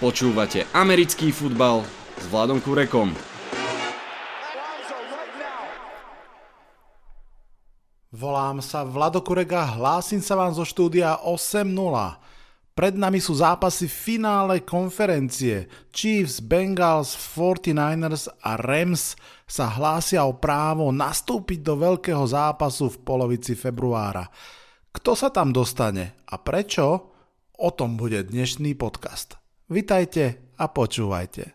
Počúvate americký futbal s Vladom Kurekom. Volám sa Vlado Kurek a hlásim sa vám zo štúdia 8.0. Pred nami sú zápasy finále konferencie. Chiefs, Bengals, 49ers a Rams sa hlásia o právo nastúpiť do veľkého zápasu v polovici februára. Kto sa tam dostane a prečo? O tom bude dnešný podcast. Vitajte a počúvajte.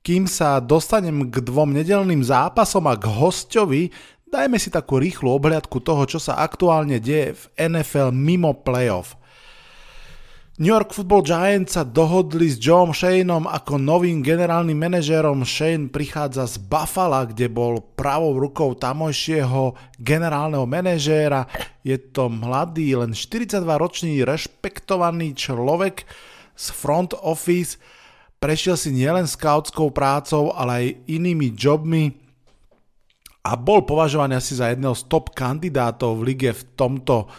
Kým sa dostanem k dvom nedelným zápasom a k hostovi, dajme si takú rýchlu obhľadku toho, čo sa aktuálne deje v NFL mimo playoff. New York Football Giants sa dohodli s Joeom Shaneom ako novým generálnym manažérom. Shane prichádza z Buffalo, kde bol pravou rukou tamojšieho generálneho manažéra. Je to mladý, len 42-ročný, rešpektovaný človek z front office. Prešiel si nielen scoutskou prácou, ale aj inými jobmi a bol považovaný asi za jedného z top kandidátov v lige v tomto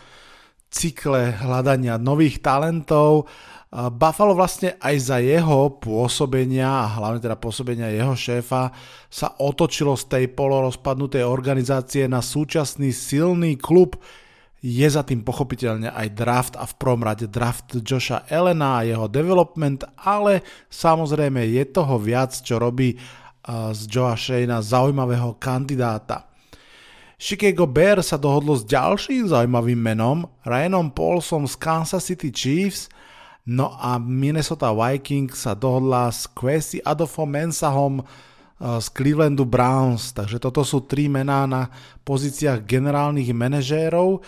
cykle hľadania nových talentov. Buffalo vlastne aj za jeho pôsobenia a hlavne teda pôsobenia jeho šéfa sa otočilo z tej polorozpadnutej organizácie na súčasný silný klub. Je za tým pochopiteľne aj draft a v prvom rade draft Josha Elena a jeho development, ale samozrejme je toho viac, čo robí z Joa Shayna zaujímavého kandidáta. Chicago Bears sa dohodlo s ďalším zaujímavým menom, Ryanom Paulsom z Kansas City Chiefs, no a Minnesota Vikings sa dohodla s Quasi Adolfo Mensahom eh, z Clevelandu Browns, takže toto sú tri mená na pozíciách generálnych manažérov.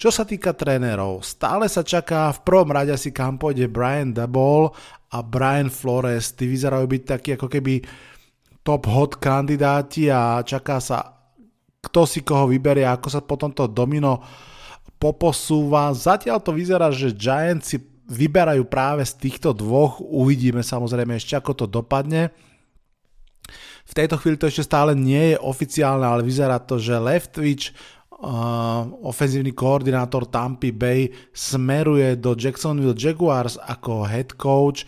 Čo sa týka trénerov, stále sa čaká v prvom rade asi kam pôjde Brian Dabol a Brian Flores. Tí vyzerajú byť takí ako keby top hot kandidáti a čaká sa kto si koho vyberie, ako sa potom to domino poposúva. Zatiaľ to vyzerá, že Giants si vyberajú práve z týchto dvoch. Uvidíme samozrejme ešte, ako to dopadne. V tejto chvíli to ešte stále nie je oficiálne, ale vyzerá to, že Leftwich, uh, ofenzívny koordinátor Tampa Bay, smeruje do Jacksonville Jaguars ako head coach.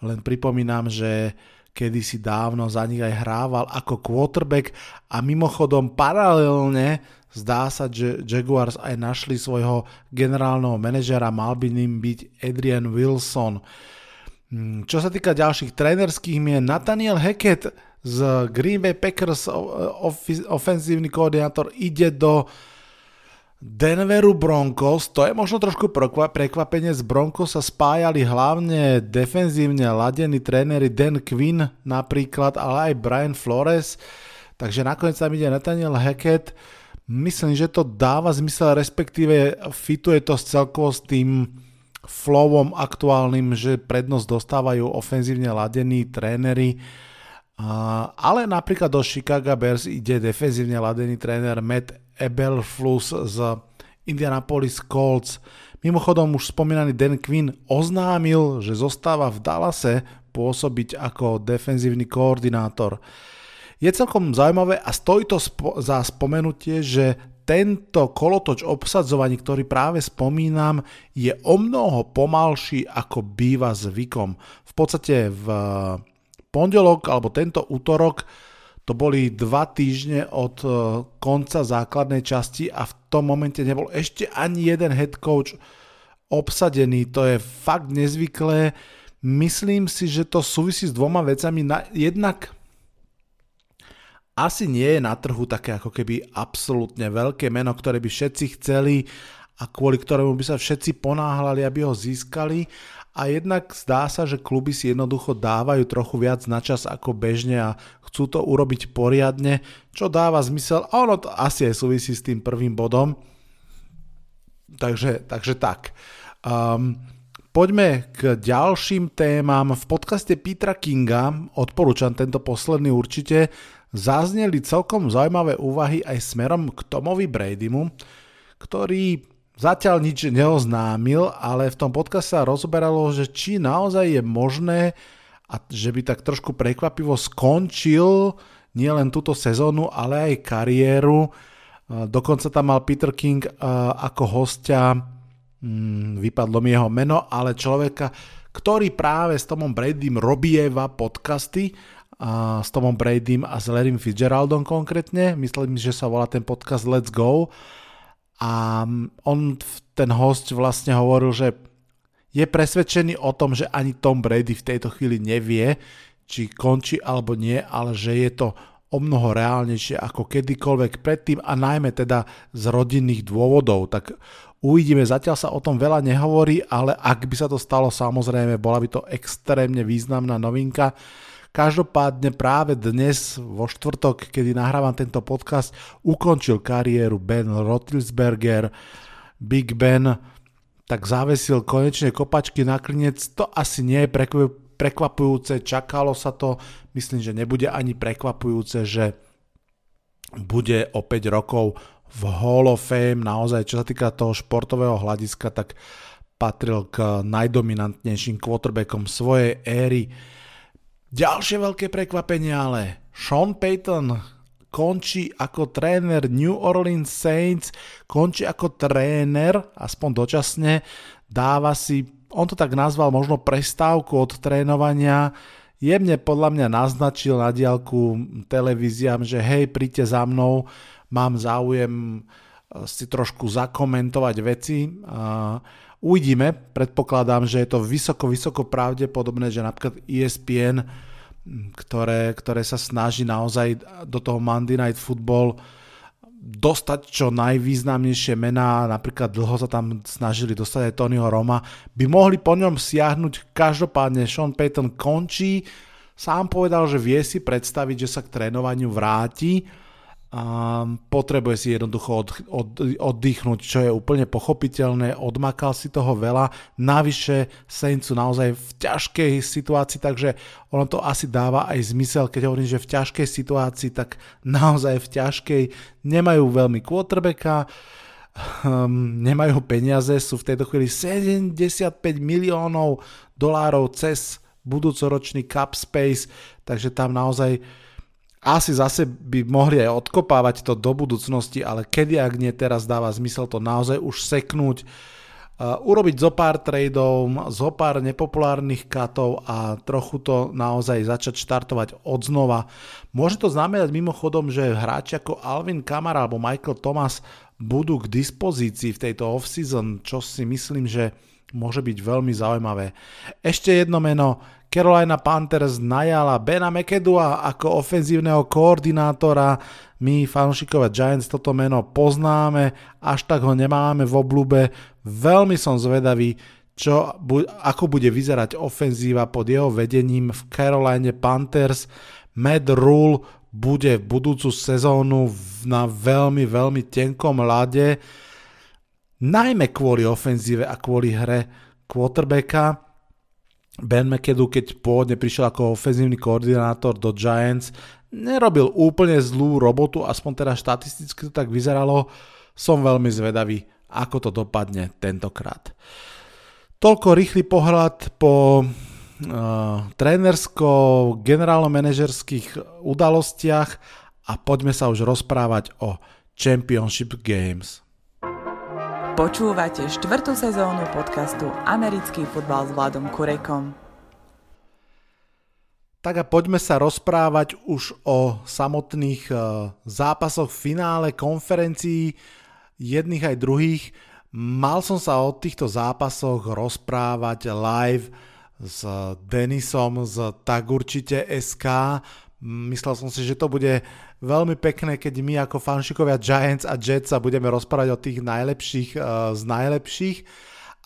Len pripomínam, že uh, kedysi dávno za nich aj hrával ako quarterback a mimochodom paralelne zdá sa, že Jaguars aj našli svojho generálneho manažera, mal by ním byť Adrian Wilson. Hmm, čo sa týka ďalších trénerských mien, Nathaniel Hackett z Green Bay Packers, ofenzívny koordinátor, ide do Denveru Broncos, to je možno trošku prekvapenie, z Broncos sa spájali hlavne defenzívne ladení tréneri Dan Quinn napríklad, ale aj Brian Flores, takže nakoniec tam ide Nathaniel Hackett, myslím, že to dáva zmysel, respektíve fituje to celkovo s tým flowom aktuálnym, že prednosť dostávajú ofenzívne ladení tréneri, ale napríklad do Chicago Bears ide defenzívne ladený tréner Matt Eberflus z Indianapolis Colts. Mimochodom už spomínaný Dan Quinn oznámil, že zostáva v Dallase pôsobiť ako defenzívny koordinátor. Je celkom zaujímavé a stojí to spo- za spomenutie, že tento kolotoč obsadzovaní, ktorý práve spomínam, je o mnoho pomalší ako býva zvykom. V podstate v pondelok alebo tento útorok to boli dva týždne od e, konca základnej časti a v tom momente nebol ešte ani jeden head coach obsadený. To je fakt nezvyklé. Myslím si, že to súvisí s dvoma vecami. Jednak asi nie je na trhu také ako keby absolútne veľké meno, ktoré by všetci chceli a kvôli ktorému by sa všetci ponáhľali, aby ho získali a jednak zdá sa, že kluby si jednoducho dávajú trochu viac na čas ako bežne a chcú to urobiť poriadne, čo dáva zmysel a ono to asi aj súvisí s tým prvým bodom. Takže, takže tak. Um, poďme k ďalším témam. V podcaste Petra Kinga, odporúčam tento posledný určite, zazneli celkom zaujímavé úvahy aj smerom k Tomovi Bradymu, ktorý Zatiaľ nič neoznámil, ale v tom podcaste sa rozoberalo, že či naozaj je možné a že by tak trošku prekvapivo skončil nielen túto sezónu, ale aj kariéru. Dokonca tam mal Peter King ako hostia mm, vypadlo mi jeho meno, ale človeka, ktorý práve s Tomom Bradym robieva podcasty, a s Tomom Bradym a s Larrym Fitzgeraldom konkrétne, myslím, že sa volá ten podcast Let's Go a on, ten host vlastne hovoril, že je presvedčený o tom, že ani Tom Brady v tejto chvíli nevie, či končí alebo nie, ale že je to o mnoho reálnejšie ako kedykoľvek predtým a najmä teda z rodinných dôvodov. Tak Uvidíme, zatiaľ sa o tom veľa nehovorí, ale ak by sa to stalo, samozrejme, bola by to extrémne významná novinka. Každopádne práve dnes, vo štvrtok, kedy nahrávam tento podcast, ukončil kariéru Ben Roethlisberger, Big Ben, tak zavesil konečne kopačky na klinec. To asi nie je prekvapujúce, čakalo sa to, myslím, že nebude ani prekvapujúce, že bude o 5 rokov v Hall of Fame, naozaj čo sa týka toho športového hľadiska, tak patril k najdominantnejším quarterbackom svojej éry. Ďalšie veľké prekvapenie ale. Sean Payton končí ako tréner New Orleans Saints, končí ako tréner, aspoň dočasne, dáva si, on to tak nazval, možno prestávku od trénovania, jemne podľa mňa naznačil na diálku televíziám, že hej, príďte za mnou, mám záujem eh, si trošku zakomentovať veci. Uvidíme, predpokladám, že je to vysoko, vysoko pravdepodobné, že napríklad ESPN, ktoré, ktoré sa snaží naozaj do toho Monday Night Football dostať čo najvýznamnejšie mená, napríklad dlho sa tam snažili dostať aj Tonyho Roma, by mohli po ňom siahnuť. Každopádne Sean Payton končí, sám povedal, že vie si predstaviť, že sa k trénovaniu vráti, a potrebuje si jednoducho od, od, oddychnúť, čo je úplne pochopiteľné, odmakal si toho veľa, navyše Saints sú naozaj v ťažkej situácii, takže ono to asi dáva aj zmysel, keď hovorím, že v ťažkej situácii, tak naozaj v ťažkej. Nemajú veľmi quarterbacka, um, nemajú peniaze, sú v tejto chvíli 75 miliónov dolárov cez budúcoročný cap space, takže tam naozaj asi zase by mohli aj odkopávať to do budúcnosti, ale kedy ak nie teraz dáva zmysel to naozaj už seknúť, uh, urobiť zo pár tradeov, zo pár nepopulárnych katov a trochu to naozaj začať štartovať od znova. Môže to znamenať mimochodom, že hráči ako Alvin Kamara alebo Michael Thomas budú k dispozícii v tejto off-season, čo si myslím, že môže byť veľmi zaujímavé. Ešte jedno meno, Carolina Panthers najala Bena McEdua ako ofenzívneho koordinátora. My, fanúšikové Giants, toto meno poznáme, až tak ho nemáme v oblúbe. Veľmi som zvedavý, čo, ako bude vyzerať ofenzíva pod jeho vedením v Caroline Panthers. Matt Rule bude v budúcu sezónu na veľmi, veľmi tenkom ľade, najmä kvôli ofenzíve a kvôli hre quarterbacka. Ben McAdoo, keď pôvodne prišiel ako ofenzívny koordinátor do Giants, nerobil úplne zlú robotu, aspoň teda štatisticky to tak vyzeralo. Som veľmi zvedavý, ako to dopadne tentokrát. Toľko rýchly pohľad po uh, trénersko-generálno-manažerských udalostiach a poďme sa už rozprávať o Championship Games. Počúvate štvrtú sezónu podcastu Americký futbal s Vladom Kurekom. Tak a poďme sa rozprávať už o samotných e, zápasoch v finále konferencií jedných aj druhých. Mal som sa o týchto zápasoch rozprávať live s Denisom z Tak SK. Myslel som si, že to bude veľmi pekné, keď my ako fanšikovia Giants a Jets sa budeme rozprávať o tých najlepších uh, z najlepších,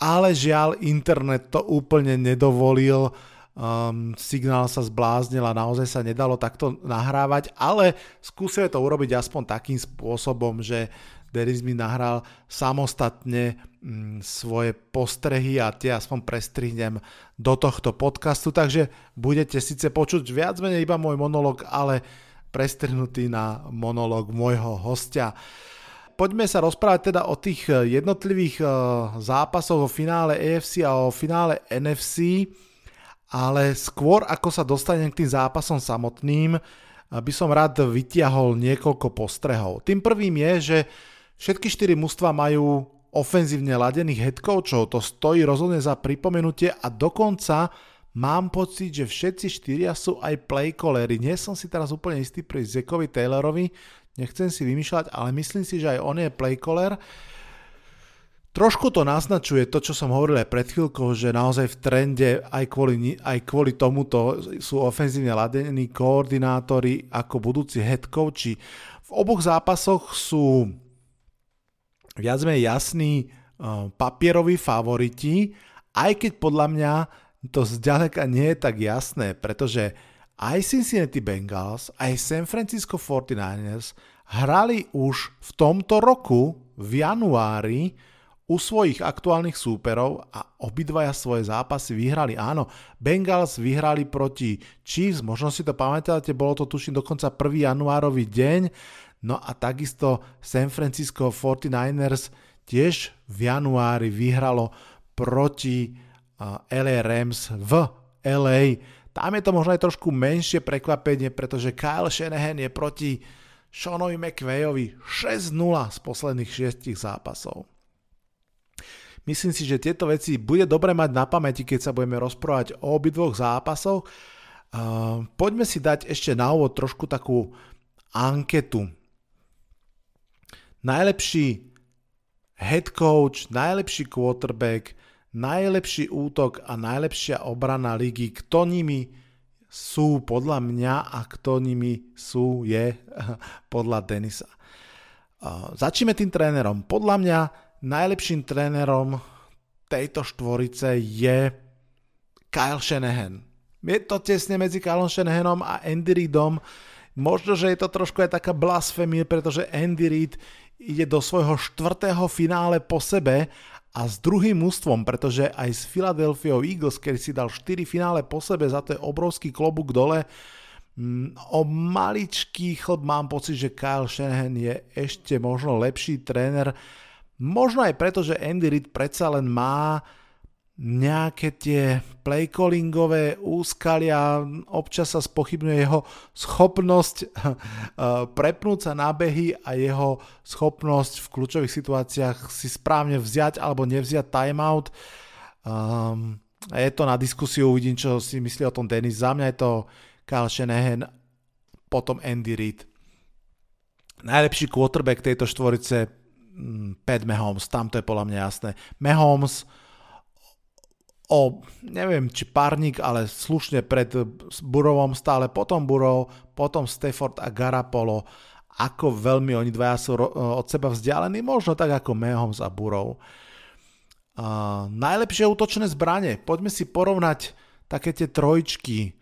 ale žiaľ internet to úplne nedovolil, um, signál sa zbláznil a naozaj sa nedalo takto nahrávať, ale skúsime to urobiť aspoň takým spôsobom, že Denis mi nahral samostatne mm, svoje postrehy a tie aspoň prestrihnem do tohto podcastu, takže budete síce počuť viac menej iba môj monolog, ale prestrhnutý na monológ môjho hostia. Poďme sa rozprávať teda o tých eh, jednotlivých eh, zápasoch o finále AFC a o finále NFC, ale skôr ako sa dostanem k tým zápasom samotným, eh, by som rád vytiahol niekoľko postrehov. Tým prvým je, že všetky štyri mužstva majú ofenzívne ladených head coachov. To stojí rozhodne za pripomenutie a dokonca mám pocit, že všetci štyria sú aj playcallery. Nie som si teraz úplne istý pri Zekovi Taylorovi, nechcem si vymýšľať, ale myslím si, že aj on je playcaller. Trošku to naznačuje to, čo som hovoril aj pred chvíľkou, že naozaj v trende aj kvôli, aj kvôli tomuto sú ofenzívne ladení koordinátori ako budúci head coachi. V oboch zápasoch sú viac menej jasní uh, papieroví favoriti, aj keď podľa mňa to zďaleka nie je tak jasné, pretože aj Cincinnati Bengals, aj San Francisco 49ers hrali už v tomto roku v januári u svojich aktuálnych súperov a obidvaja svoje zápasy vyhrali. Áno, Bengals vyhrali proti Chiefs, možno si to pamätáte, bolo to tuším dokonca 1. januárový deň, no a takisto San Francisco 49ers tiež v januári vyhralo proti LA Rams v LA. Tam je to možno aj trošku menšie prekvapenie, pretože Kyle Shanahan je proti Seanovi McVayovi 6-0 z posledných 6 zápasov. Myslím si, že tieto veci bude dobre mať na pamäti, keď sa budeme rozprávať o obidvoch zápasoch. Poďme si dať ešte na úvod trošku takú anketu. Najlepší head coach, najlepší quarterback, najlepší útok a najlepšia obrana ligy, kto nimi sú podľa mňa a kto nimi sú je podľa Denisa. Začneme tým trénerom. Podľa mňa najlepším trénerom tejto štvorice je Kyle Shanahan. Je to tesne medzi Kyle Shanahanom a Andy Reidom. Možno, že je to trošku aj taká blasfémia, pretože Andy Reid ide do svojho štvrtého finále po sebe a s druhým mústvom, pretože aj s Philadelphia Eagles, keď si dal 4 finále po sebe, za to obrovský klobúk dole. Mm, o maličký chlb mám pocit, že Kyle Shanahan je ešte možno lepší tréner Možno aj preto, že Andy Reid predsa len má nejaké tie playcallingové úskalia, občas sa spochybňuje jeho schopnosť eh, prepnúť sa na behy a jeho schopnosť v kľúčových situáciách si správne vziať alebo nevziať timeout. Um, je to na diskusiu, uvidím, čo si myslí o tom Denis. Za mňa je to Kyle Shanahan, potom Andy Reid. Najlepší quarterback tejto štvorice Mm, Pat Mahomes, tam to je podľa mňa jasné. Mahomes o, neviem, či párnik, ale slušne pred Burovom stále, potom Burov, potom Stafford a Garapolo, ako veľmi oni dvaja sú od seba vzdialení, možno tak ako Mahomes a Burov. Uh, najlepšie útočné zbranie, poďme si porovnať také tie trojčky.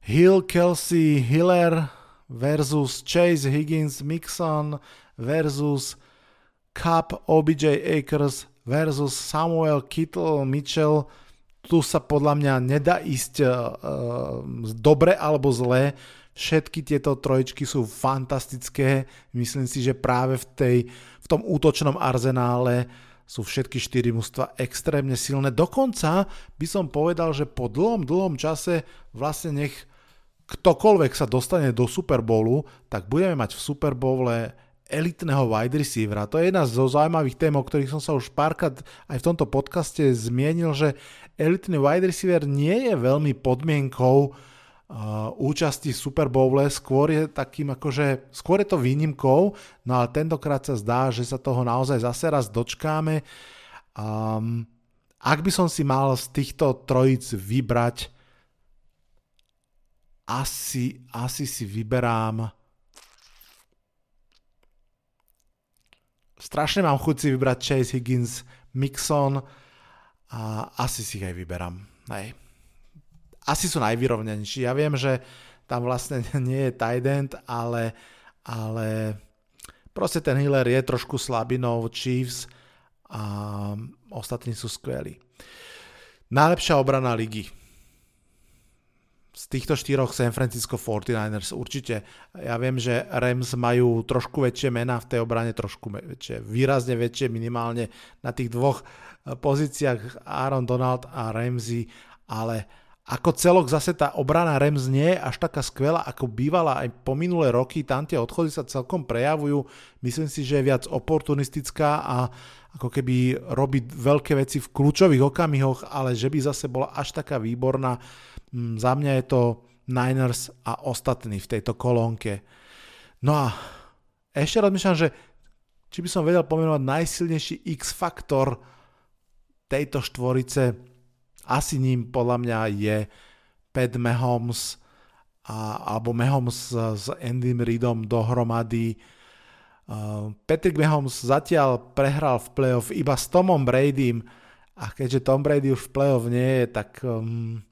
Hill, Kelsey, Hiller versus Chase, Higgins, Mixon versus Cup, OBJ Akers versus Samuel Kittle Mitchell. Tu sa podľa mňa nedá ísť uh, dobre alebo zle. Všetky tieto trojčky sú fantastické. Myslím si, že práve v, tej, v tom útočnom arzenále sú všetky štyri mužstva extrémne silné. Dokonca by som povedal, že po dlhom, dlhom čase vlastne nech ktokoľvek sa dostane do Super Bowlu, tak budeme mať v Super Bowle elitného wide receivera. To je jedna zo zaujímavých tém, o ktorých som sa už párkrát aj v tomto podcaste zmienil, že elitný wide receiver nie je veľmi podmienkou uh, účasti v Super Bowle, skôr je takým akože, skôr je to výnimkou, no ale tentokrát sa zdá, že sa toho naozaj zase raz dočkáme. Um, ak by som si mal z týchto trojic vybrať, asi, asi si vyberám strašne mám chuť si vybrať Chase Higgins, Mixon a asi si ich aj vyberám. Hej. Asi sú najvyrovnenejší. Ja viem, že tam vlastne nie je tight end, ale, ale proste ten Hiller je trošku slabinou Chiefs a ostatní sú skvelí. Najlepšia obrana ligy z týchto štyroch San Francisco 49ers určite. Ja viem, že Rams majú trošku väčšie mená v tej obrane, trošku väčšie, výrazne väčšie minimálne na tých dvoch pozíciách Aaron Donald a Ramsey, ale ako celok zase tá obrana Rams nie je až taká skvelá, ako bývala aj po minulé roky. Tam tie odchody sa celkom prejavujú. Myslím si, že je viac oportunistická a ako keby robí veľké veci v kľúčových okamihoch, ale že by zase bola až taká výborná. Mm, za mňa je to Niners a ostatní v tejto kolónke. No a ešte rozmýšľam, že či by som vedel pomenovať najsilnejší X-faktor tejto štvorice asi ním podľa mňa je Pat Mahomes a, alebo Mahomes s Andym Reidom dohromady. Patrick Mahomes zatiaľ prehral v playoff iba s Tomom Bradym a keďže Tom Brady už v playoff nie je, tak um,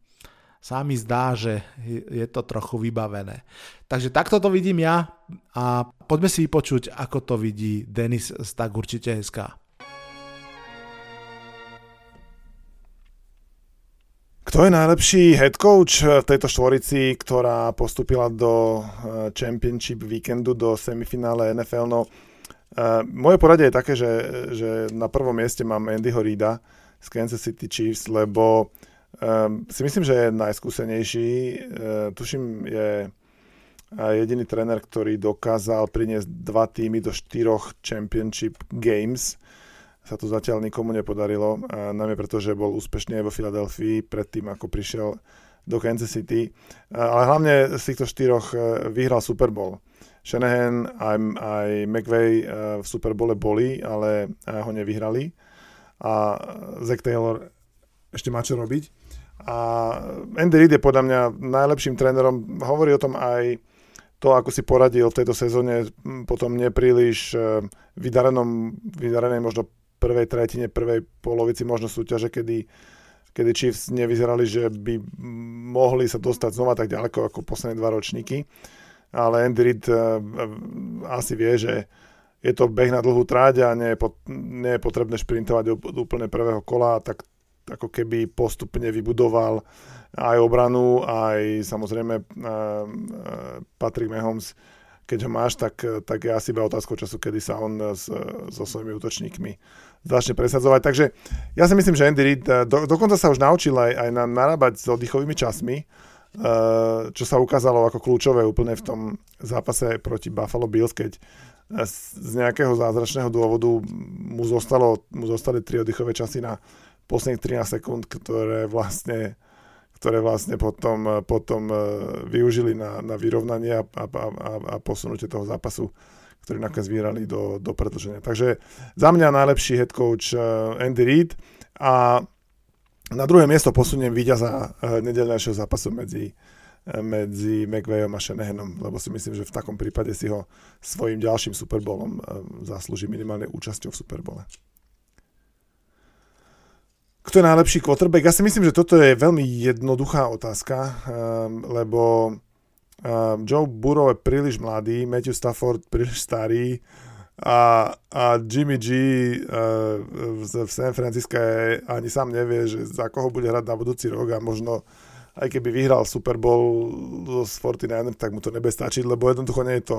sa mi zdá, že je to trochu vybavené. Takže takto to vidím ja a poďme si vypočuť, ako to vidí Denis z Tak určite SK. Kto je najlepší head coach v tejto štvorici, ktorá postupila do eh, Championship víkendu, do semifinále NFL? No, uh, moje poradie je také, že, že na prvom mieste mám Andyho Reida z Kansas City Chiefs, lebo um, si myslím, že je najskúsenejší. Uh, tuším, je jediný tréner, ktorý dokázal priniesť dva týmy do štyroch Championship Games sa to zatiaľ nikomu nepodarilo, najmä preto, že bol úspešný aj vo Filadelfii predtým, ako prišiel do Kansas City. Ale hlavne z týchto štyroch e, vyhral Super Bowl. Shanahan aj, aj McVay e, v Super Bowle boli, ale e, ho nevyhrali. A Zach Taylor ešte má čo robiť. A Andy Reid je podľa mňa najlepším trénerom. Hovorí o tom aj to, ako si poradil v tejto sezóne, potom nepríliš vydarenom, vydarenej možno prvej tretine, prvej polovici možno súťaže, kedy, kedy Chiefs nevyzerali, že by mohli sa dostať znova tak ďaleko ako posledné dva ročníky. Ale Andy uh, asi vie, že je to beh na dlhú tráť a nie je, pot, nie je potrebné šprintovať od, úplne prvého kola, tak ako keby postupne vybudoval aj obranu, aj samozrejme uh, uh, Patrick Mahomes keď ho máš, tak, tak je asi iba otázkou času, kedy sa on s, so svojimi útočníkmi začne presadzovať. Takže ja si myslím, že Andy Reid eh, do, dokonca sa už naučil aj, aj na, narábať s oddychovými časmi, uh, čo sa ukázalo ako kľúčové úplne v tom zápase proti Buffalo Bills, keď eh, z nejakého zázračného dôvodu mu, zostalo, mu zostali tri oddychové časy na posledných 13 sekúnd, ktoré vlastne ktoré vlastne potom, potom e, využili na, na vyrovnanie a, a, a, a posunutie toho zápasu, ktorý nakoniec vyhrali do, do predlženia. Takže za mňa najlepší head coach e, Andy Reid a na druhé miesto posuniem víťaza nedelnejšieho zápasu medzi, medzi McVayom a Shanahanom, lebo si myslím, že v takom prípade si ho svojim ďalším Super Bowlom zaslúži minimálne účasťou v Super Bowle. Kto je najlepší quarterback? Ja si myslím, že toto je veľmi jednoduchá otázka, um, lebo um, Joe Burrow je príliš mladý, Matthew Stafford príliš starý a, a Jimmy G uh, v San Francisco ani sám nevie, že za koho bude hrať na budúci rok a možno aj keby vyhral Super Bowl z 49 tak mu to nebude stačiť, lebo jednoducho nie je to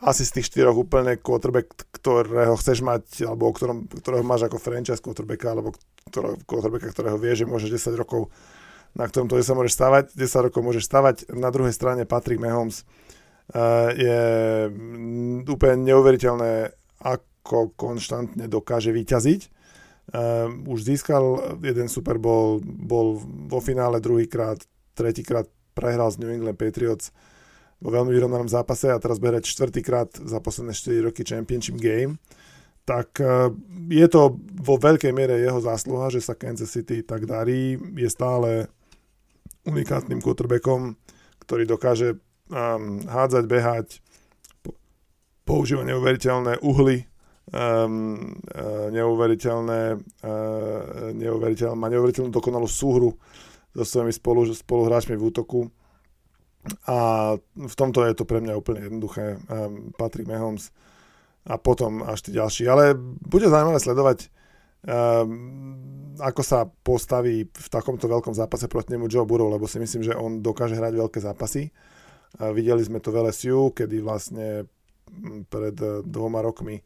asi z tých štyroch úplne quarterback, ktorého chceš mať, alebo o ktorom, ktorého máš ako franchise quarterbacka, alebo ktorého, quarterbacka, ktorého vieš, že môže 10 rokov, na ktorom to sa môžeš stavať, 10 rokov môžeš stavať. Na druhej strane Patrick Mahomes uh, je úplne neuveriteľné, ako konštantne dokáže vyťaziť. Uh, už získal jeden Super Bowl, bol vo finále druhýkrát, tretíkrát prehral z New England Patriots vo veľmi vyrovnanom zápase a teraz bude čtvrtýkrát za posledné 4 roky Championship Game, tak e, je to vo veľkej miere jeho zásluha, že sa Kansas City tak darí. Je stále unikátnym quarterbackom, ktorý dokáže um, hádzať, behať, používa neuveriteľné uhly, um, uh, neuveriteľné, uh, neuveriteľné, má neuveriteľnú dokonalú súhru so svojimi spolu, spoluhráčmi v útoku a v tomto je to pre mňa úplne jednoduché. Um, Patrick Mahomes a potom až tí ďalší. Ale bude zaujímavé sledovať, um, ako sa postaví v takomto veľkom zápase proti nemu Joe Burrow, lebo si myslím, že on dokáže hrať veľké zápasy. Videli sme to v LSU, kedy vlastne pred uh, dvoma rokmi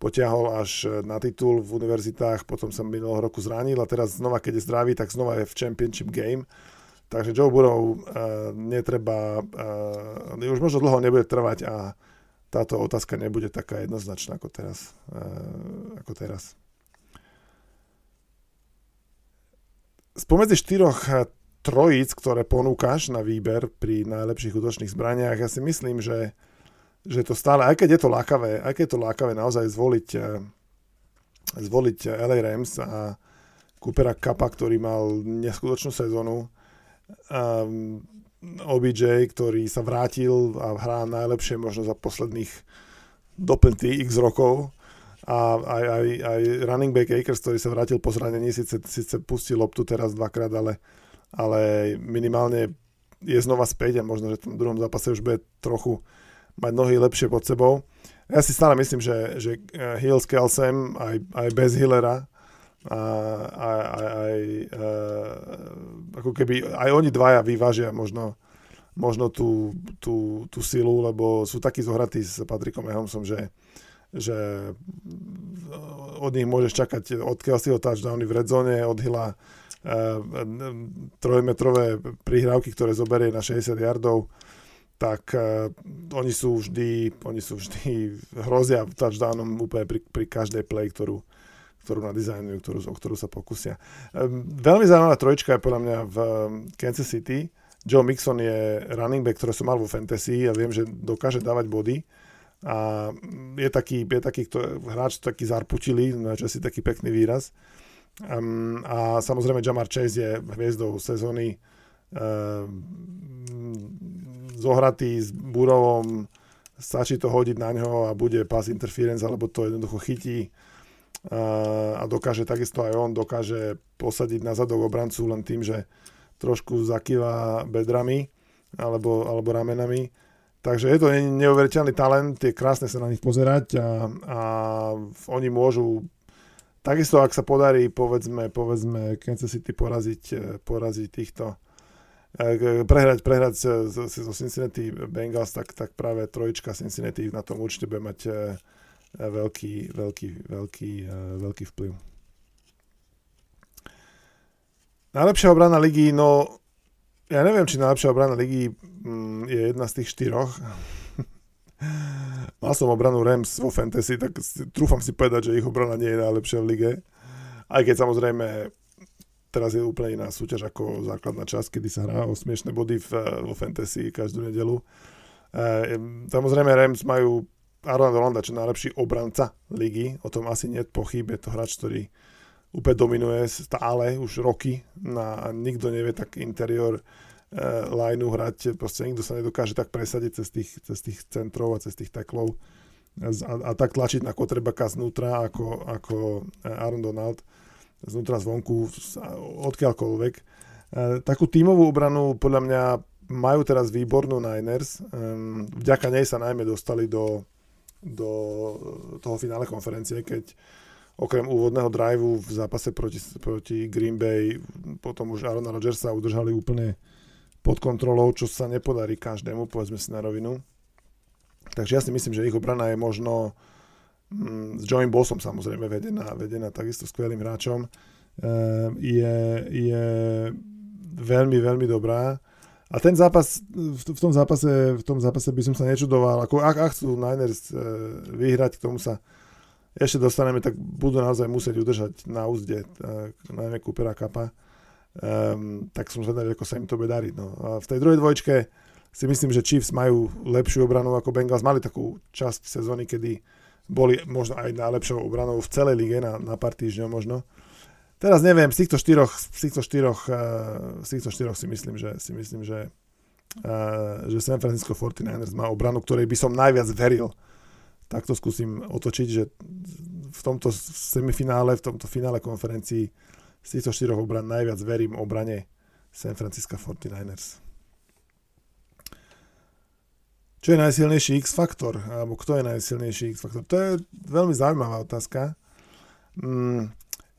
potiahol až na titul v univerzitách, potom sa minulého roku zranil a teraz znova, keď je zdravý, tak znova je v Championship Game Takže Joe Burrow uh, netreba, uh, už možno dlho nebude trvať a táto otázka nebude taká jednoznačná ako teraz. Uh, ako teraz. Spomedzi štyroch trojíc, ktoré ponúkaš na výber pri najlepších útočných zbraniach, ja si myslím, že, že to stále, aj keď je to lákavé, aj keď je to lákavé naozaj zvoliť, zvoliť LA Rams a Coopera Kappa, ktorý mal neskutočnú sezónu, um, OBJ, ktorý sa vrátil a hrá najlepšie možno za posledných doplnty x rokov a aj, aj, aj running back Akers, ktorý sa vrátil po zranení, síce, síce pustil loptu teraz dvakrát, ale, ale minimálne je znova späť a možno, že v tom druhom zápase už bude trochu mať nohy lepšie pod sebou. Ja si stále myslím, že, že Hill s Kelsem aj, aj bez Hillera a, a, a, aj, ako keby aj oni dvaja vyvážia možno, možno tú, tú, tú silu, lebo sú takí zohratí s Patrikom Mahomsom, že, že od nich môžeš čakať od Kelseyho touchdowny v redzone, od Hilla uh, trojmetrové prihrávky, ktoré zoberie na 60 yardov, tak uh, oni sú vždy, oni sú vždy hrozia touchdownom úplne pri, pri každej play, ktorú, ktorú nadizajnujú, ktorú, o ktorú sa pokusia. Ehm, veľmi zaujímavá trojčka je podľa mňa v ehm, Kansas City. Joe Mixon je running back, ktorý som mal vo fantasy a viem, že dokáže dávať body. A je taký, je taký kto, hráč taký zarputilý, na si taký pekný výraz. Um, a samozrejme Jamar Chase je hviezdou sezóny um, zohratý s Burovom, stačí to hodiť na ňo a bude pass interference, alebo to jednoducho chytí a dokáže takisto aj on dokáže posadiť na zadok obrancu len tým, že trošku zakýva bedrami alebo, alebo ramenami. Takže je to neuveriteľný talent, je krásne sa na nich pozerať a, a oni môžu takisto, ak sa podarí, povedzme, povedzme Kansas City poraziť, poraziť týchto prehrať, prehrať so Cincinnati Bengals, tak, tak práve trojička Cincinnati na tom určite bude mať veľký, veľký, veľký, veľký vplyv. Najlepšia obrana ligy, no ja neviem, či najlepšia obrana ligy mm, je jedna z tých štyroch. Mal som obranu Rams vo Fantasy, tak trúfam si povedať, že ich obrana nie je najlepšia v lige. Aj keď samozrejme teraz je úplne iná súťaž ako základná časť, kedy sa hrá o smiešné body v, vo Fantasy každú nedelu. E, samozrejme Rams majú Aaron Rolanda, čo najlepší obranca ligy, o tom asi nie pochyb, je to hráč, ktorý úplne dominuje stále už roky na, nikto nevie tak interior e, lineu hrať, proste nikto sa nedokáže tak presadiť cez tých, cez tých centrov a cez tých teklov a, a tak tlačiť na kotrebaka znútra ako, ako eh, Aaron Donald znútra zvonku, odkiaľkoľvek. E, takú tímovú obranu podľa mňa majú teraz výbornú Niners. Um, vďaka nej sa najmä dostali do, do toho finále konferencie, keď okrem úvodného driveu v zápase proti, proti Green Bay potom už Arona Rodgersa udržali úplne pod kontrolou, čo sa nepodarí každému, povedzme si na rovinu. Takže ja si myslím, že ich obrana je možno mm, s Joey Bossom samozrejme vedená, vedená takisto skvelým hráčom. E, je, je veľmi, veľmi dobrá. A ten zápas, v tom zápase, v tom zápase by som sa nečudoval, ako ak, ak chcú Niners e, vyhrať, k tomu sa ešte dostaneme, tak budú naozaj musieť udržať na úzde, tak, najmä Coopera Kappa. Um, tak som zvedavý, ako sa im to bude dariť. No. A v tej druhej dvojčke si myslím, že Chiefs majú lepšiu obranu ako Bengals. Mali takú časť sezóny, kedy boli možno aj najlepšou obranou v celej lige na, na pár týždňov možno. Teraz neviem, z týchto štyroch, z týchto štyroch, uh, z týchto štyroch si myslím, že, si myslím, že, uh, že San Francisco 49ers má obranu, ktorej by som najviac veril. Tak to skúsim otočiť, že v tomto semifinále, v tomto finále konferencii z týchto štyroch obran najviac verím obrane San Francisco 49ers. Čo je najsilnejší X-faktor? Alebo kto je najsilnejší X-faktor? To je veľmi zaujímavá otázka. Mm,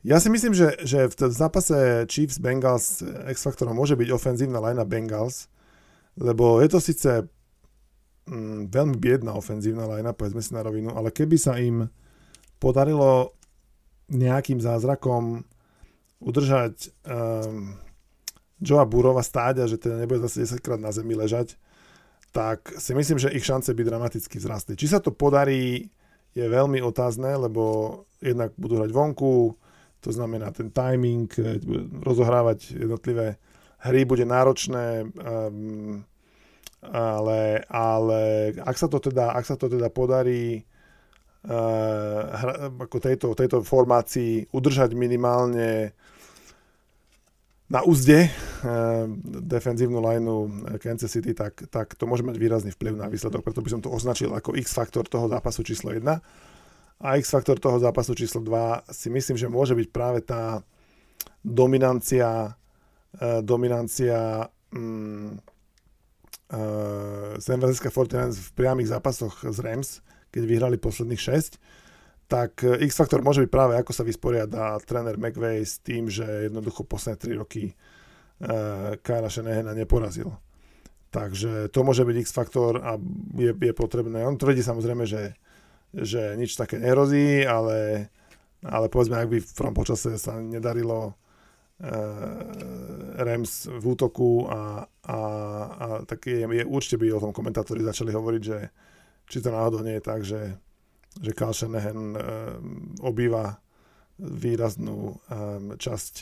ja si myslím, že, že v zápase Chiefs Bengals X-faktorom môže byť ofenzívna linea Bengals, lebo je to síce mm, veľmi biedná ofenzívna linea, povedzme si na rovinu, ale keby sa im podarilo nejakým zázrakom udržať um, Joea Burova stáť a že teda nebude zase 10 krát na zemi ležať, tak si myslím, že ich šance by dramaticky vzrastli. Či sa to podarí, je veľmi otázne, lebo jednak budú hrať vonku, to znamená ten timing, rozohrávať jednotlivé hry bude náročné, um, ale, ale ak, sa to teda, ak sa to teda podarí uh, hra, ako tejto, tejto formácii udržať minimálne na úzde uh, defenzívnu lineu Kansas City, tak, tak to môže mať výrazný vplyv na výsledok, preto by som to označil ako X-faktor toho zápasu číslo 1. A X-faktor toho zápasu číslo 2 si myslím, že môže byť práve tá dominancia, uh, dominancia um, uh, San Francisco 49 v priamých zápasoch z Rams, keď vyhrali posledných 6, tak eh, X-faktor môže byť práve ako sa vysporiada tréner McVay s tým, že jednoducho posledné 3 roky uh, Kyla Shanahana neporazil. Takže to môže byť X-faktor a je, je potrebné. On tvrdí samozrejme, že, že nič také nerozí, ale, ale povedzme, ak by v prvom počase sa nedarilo uh, Rams v útoku a, a, a tak je, je, určite by o tom komentátori začali hovoriť, že či to náhodou nie je tak, že, že Carl Shanahan uh, obýva výraznú um, časť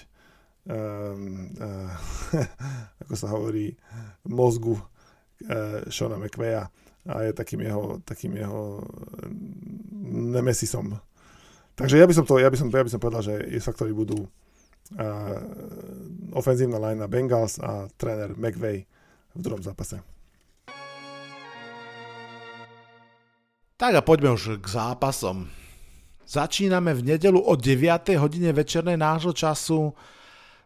um, uh, ako sa hovorí mozgu uh, Shona McVeya a je takým jeho, takým jeho nemesisom. Takže ja by som to, ja by som, ja by som povedal, že X-faktory budú uh, ofenzívna line Bengals a tréner McVay v druhom zápase. Tak a poďme už k zápasom. Začíname v nedelu o 9. hodine večernej nášho času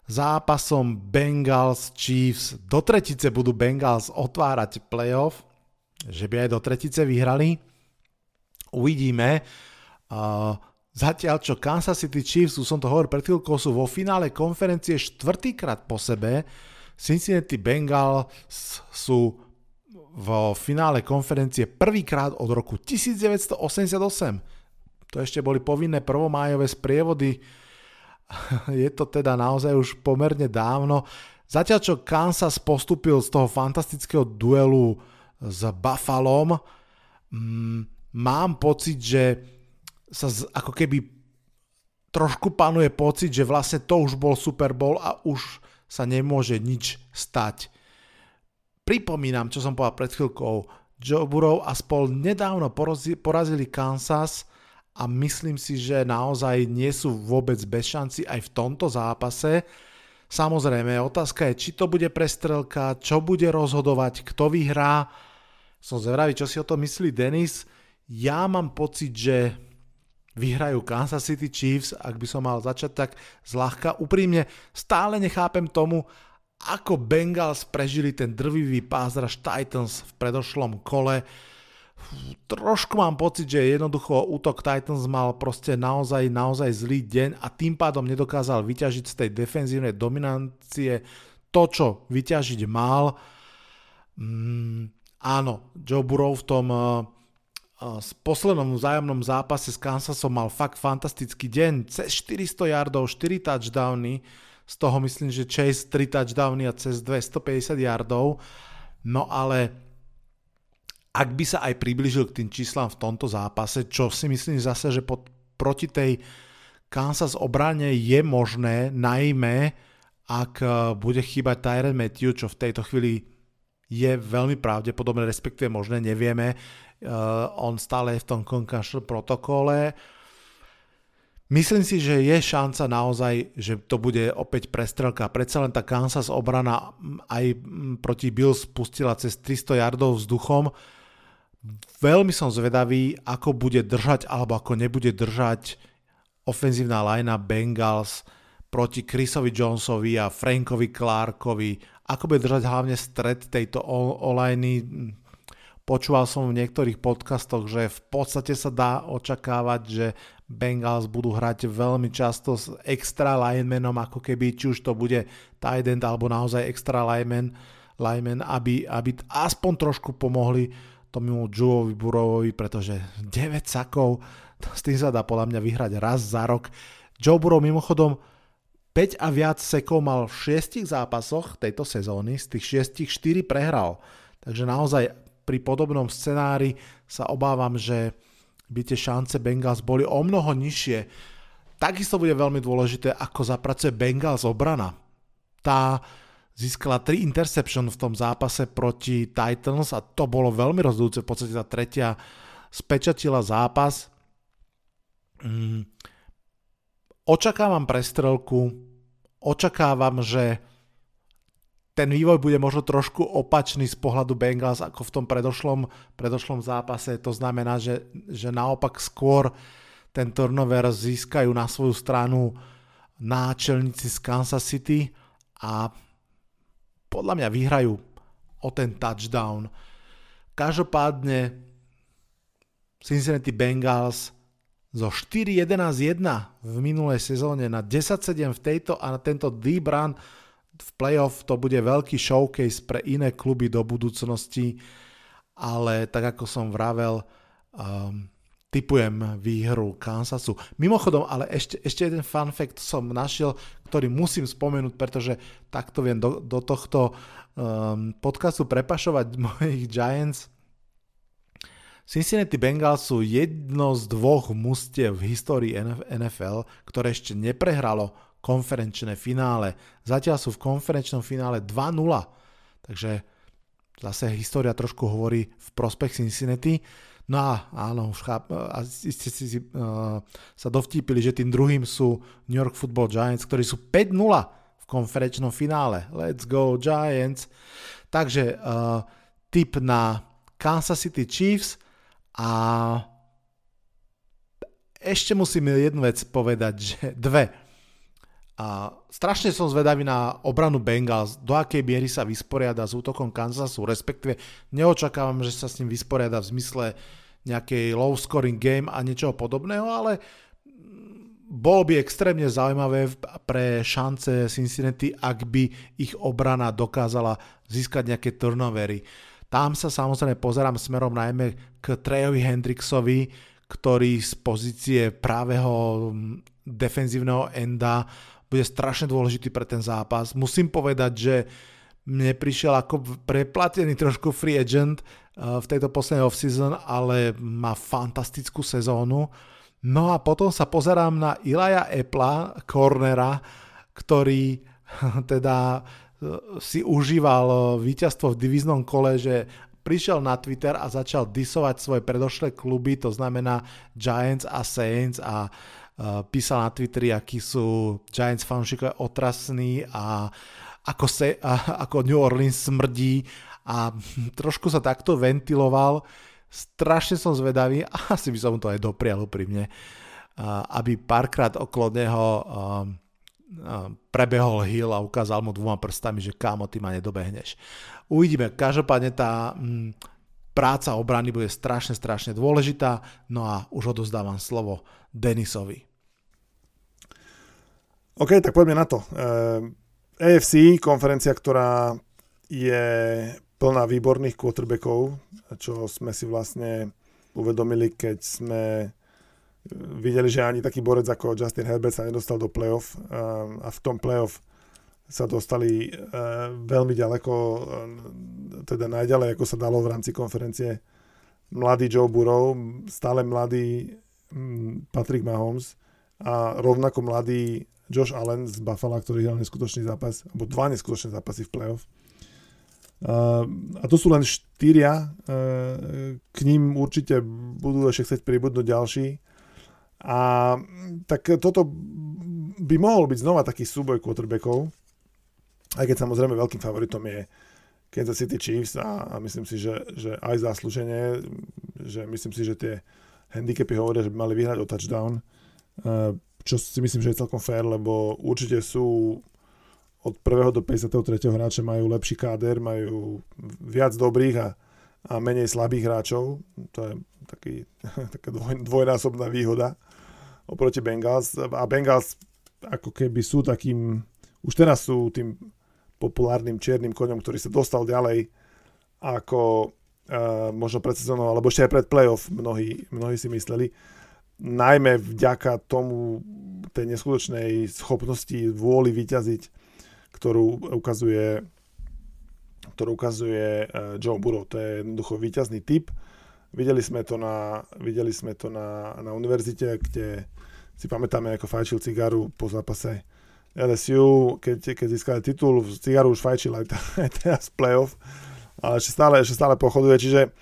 zápasom Bengals Chiefs. Do tretice budú Bengals otvárať playoff, že by aj do tretice vyhrali. Uvidíme. Zatiaľ čo Kansas City Chiefs, už som to hovoril pred chvíľkou, sú vo finále konferencie štvrtýkrát po sebe, Cincinnati Bengals sú vo finále konferencie prvýkrát od roku 1988. To ešte boli povinné prvomájové sprievody. Je to teda naozaj už pomerne dávno. Zatiaľ čo Kansas postupil z toho fantastického duelu s Buffalom, mm, mám pocit, že sa ako keby trošku panuje pocit, že vlastne to už bol Super Bowl a už sa nemôže nič stať. Pripomínam, čo som povedal pred chvíľkou, Joe Burrow a spol nedávno porazili Kansas a myslím si, že naozaj nie sú vôbec bez šanci aj v tomto zápase. Samozrejme, otázka je, či to bude prestrelka, čo bude rozhodovať, kto vyhrá. Som zvedavý, čo si o to myslí Denis. Ja mám pocit, že vyhrajú Kansas City Chiefs, ak by som mal začať tak zľahka. Úprimne stále nechápem tomu, ako Bengals prežili ten drvivý pázraž Titans v predošlom kole. Trošku mám pocit, že jednoducho útok Titans mal proste naozaj, naozaj zlý deň a tým pádom nedokázal vyťažiť z tej defenzívnej dominancie to, čo vyťažiť mal. Mm, áno, Joe Burrow v tom uh, s poslednom vzájomnom zápase s Kansasom mal fakt fantastický deň. Cez 400 yardov, 4 touchdowny, z toho myslím, že Chase 3 touchdowny a cez 250 yardov. No ale ak by sa aj približil k tým číslam v tomto zápase, čo si myslím zase, že pod, proti tej Kansas obrane je možné, najmä ak e, bude chýbať Tyron Matthew, čo v tejto chvíli je veľmi pravdepodobné, respektíve možné, nevieme. Uh, on stále je v tom concussion protokole. Myslím si, že je šanca naozaj, že to bude opäť prestrelka. Predsa len tá Kansas obrana aj proti Bills spustila cez 300 yardov vzduchom. Veľmi som zvedavý, ako bude držať alebo ako nebude držať ofenzívna linea Bengals proti Chrisovi Jonesovi a Frankovi Clarkovi. Ako bude držať hlavne stred tejto olajny Počúval som v niektorých podcastoch, že v podstate sa dá očakávať, že Bengals budú hrať veľmi často s extra linemanom, ako keby, či už to bude tight alebo naozaj extra lineman, lineman aby, aby aspoň trošku pomohli tomu Joeovi Burovovi, pretože 9 sakov, s tým sa dá podľa mňa vyhrať raz za rok. Joe Burrow mimochodom 5 a viac sekov mal v 6 zápasoch tejto sezóny, z tých 6 4 prehral. Takže naozaj pri podobnom scenári sa obávam, že by tie šance Bengals boli o mnoho nižšie. Takisto bude veľmi dôležité, ako zapracuje Bengals obrana. Tá získala 3 interception v tom zápase proti Titans a to bolo veľmi rozdúce. V podstate tá tretia spečatila zápas. Mm. Očakávam prestrelku, očakávam, že ten vývoj bude možno trošku opačný z pohľadu Bengals ako v tom predošlom, predošlom zápase. To znamená, že, že naopak skôr ten turnover získajú na svoju stranu náčelníci z Kansas City a podľa mňa vyhrajú o ten touchdown. Každopádne Cincinnati Bengals zo 4-11-1 v minulej sezóne na 10-7 v tejto a na tento deep run v playoff to bude veľký showcase pre iné kluby do budúcnosti, ale tak ako som vravel, um, typujem výhru Kansasu. Mimochodom, ale ešte, ešte jeden fun fact som našiel, ktorý musím spomenúť, pretože takto viem do, do tohto um, podcastu prepašovať mojich Giants. Cincinnati Bengals sú jedno z dvoch mustiev v histórii NFL, ktoré ešte neprehralo konferenčné finále. Zatiaľ sú v konferenčnom finále 2-0, takže zase história trošku hovorí v prospech Cincinnati. No a áno, už cháp, a ste si uh, sa dovtípili, že tým druhým sú New York Football Giants, ktorí sú 5-0 v konferenčnom finále. Let's go Giants. Takže uh, tip na Kansas City Chiefs a ešte musím jednu vec povedať, že dve a strašne som zvedavý na obranu Bengals, do akej miery sa vysporiada s útokom Kansasu, respektíve neočakávam, že sa s ním vysporiada v zmysle nejakej low scoring game a niečoho podobného, ale bolo by extrémne zaujímavé pre šance Cincinnati, ak by ich obrana dokázala získať nejaké turnovery. Tam sa samozrejme pozerám smerom najmä k Trejovi Hendrixovi, ktorý z pozície práveho defenzívneho enda bude strašne dôležitý pre ten zápas. Musím povedať, že mne prišiel ako preplatený trošku free agent uh, v tejto poslednej off-season, ale má fantastickú sezónu. No a potom sa pozerám na Ilaja Epla, cornera, ktorý teda si užíval uh, víťazstvo v divíznom kole, že prišiel na Twitter a začal disovať svoje predošlé kluby, to znamená Giants a Saints a písal na Twitteri, akí sú Giants fanúšikovia otrasní a ako, se, ako New Orleans smrdí a trošku sa takto ventiloval. Strašne som zvedavý, a asi by som to aj doprial úprimne, aby párkrát okolo neho prebehol Hill a ukázal mu dvoma prstami, že kámo, ty ma nedobehneš. Uvidíme, každopádne tá m, práca obrany bude strašne, strašne dôležitá, no a už odozdávam slovo Denisovi. OK, tak poďme na to. Uh, eh, AFC, konferencia, ktorá je plná výborných quarterbackov, čo sme si vlastne uvedomili, keď sme videli, že ani taký borec ako Justin Herbert sa nedostal do playoff a v tom playoff sa dostali uh, veľmi ďaleko, uh, teda najďalej, ako sa dalo v rámci konferencie. Mladý Joe Burrow, stále mladý Patrick Mahomes a rovnako mladý Josh Allen z Buffalo, ktorý hral neskutočný zápas, alebo dva neskutočné zápasy v playoff. A to sú len štyria, uh, k ním určite budú ešte chcieť pribudnúť ďalší. A tak toto by mohol byť znova taký súboj quarterbackov, aj keď samozrejme veľkým favoritom je Kansas City Chiefs a, a myslím si, že, že aj zaslúženie, že myslím si, že tie handicapy hovoria, že by mali vyhrať o touchdown. Uh, čo si myslím, že je celkom fér, lebo určite sú od 1. do 53. hráča majú lepší káder, majú viac dobrých a, a menej slabých hráčov. To je taký, taká dvoj, dvojnásobná výhoda oproti Bengals. A Bengals ako keby sú takým, už teraz sú tým populárnym čiernym koňom, ktorý sa dostal ďalej ako uh, možno pred sezónou, alebo ešte aj pred playoff mnohí, mnohí si mysleli. najmä vďaka tomu tej neskutočnej schopnosti vôli vyťaziť, ktorú ukazuje ktorú ukazuje Joe Burrow. To je jednoducho výťazný typ. Videli sme to na, videli sme to na, na univerzite, kde si pamätáme, ako fajčil cigaru po zápase LSU, keď, keď získali titul, cigaru už fajčil aj, aj teraz playoff, ale ešte stále, ešte stále pochoduje, čiže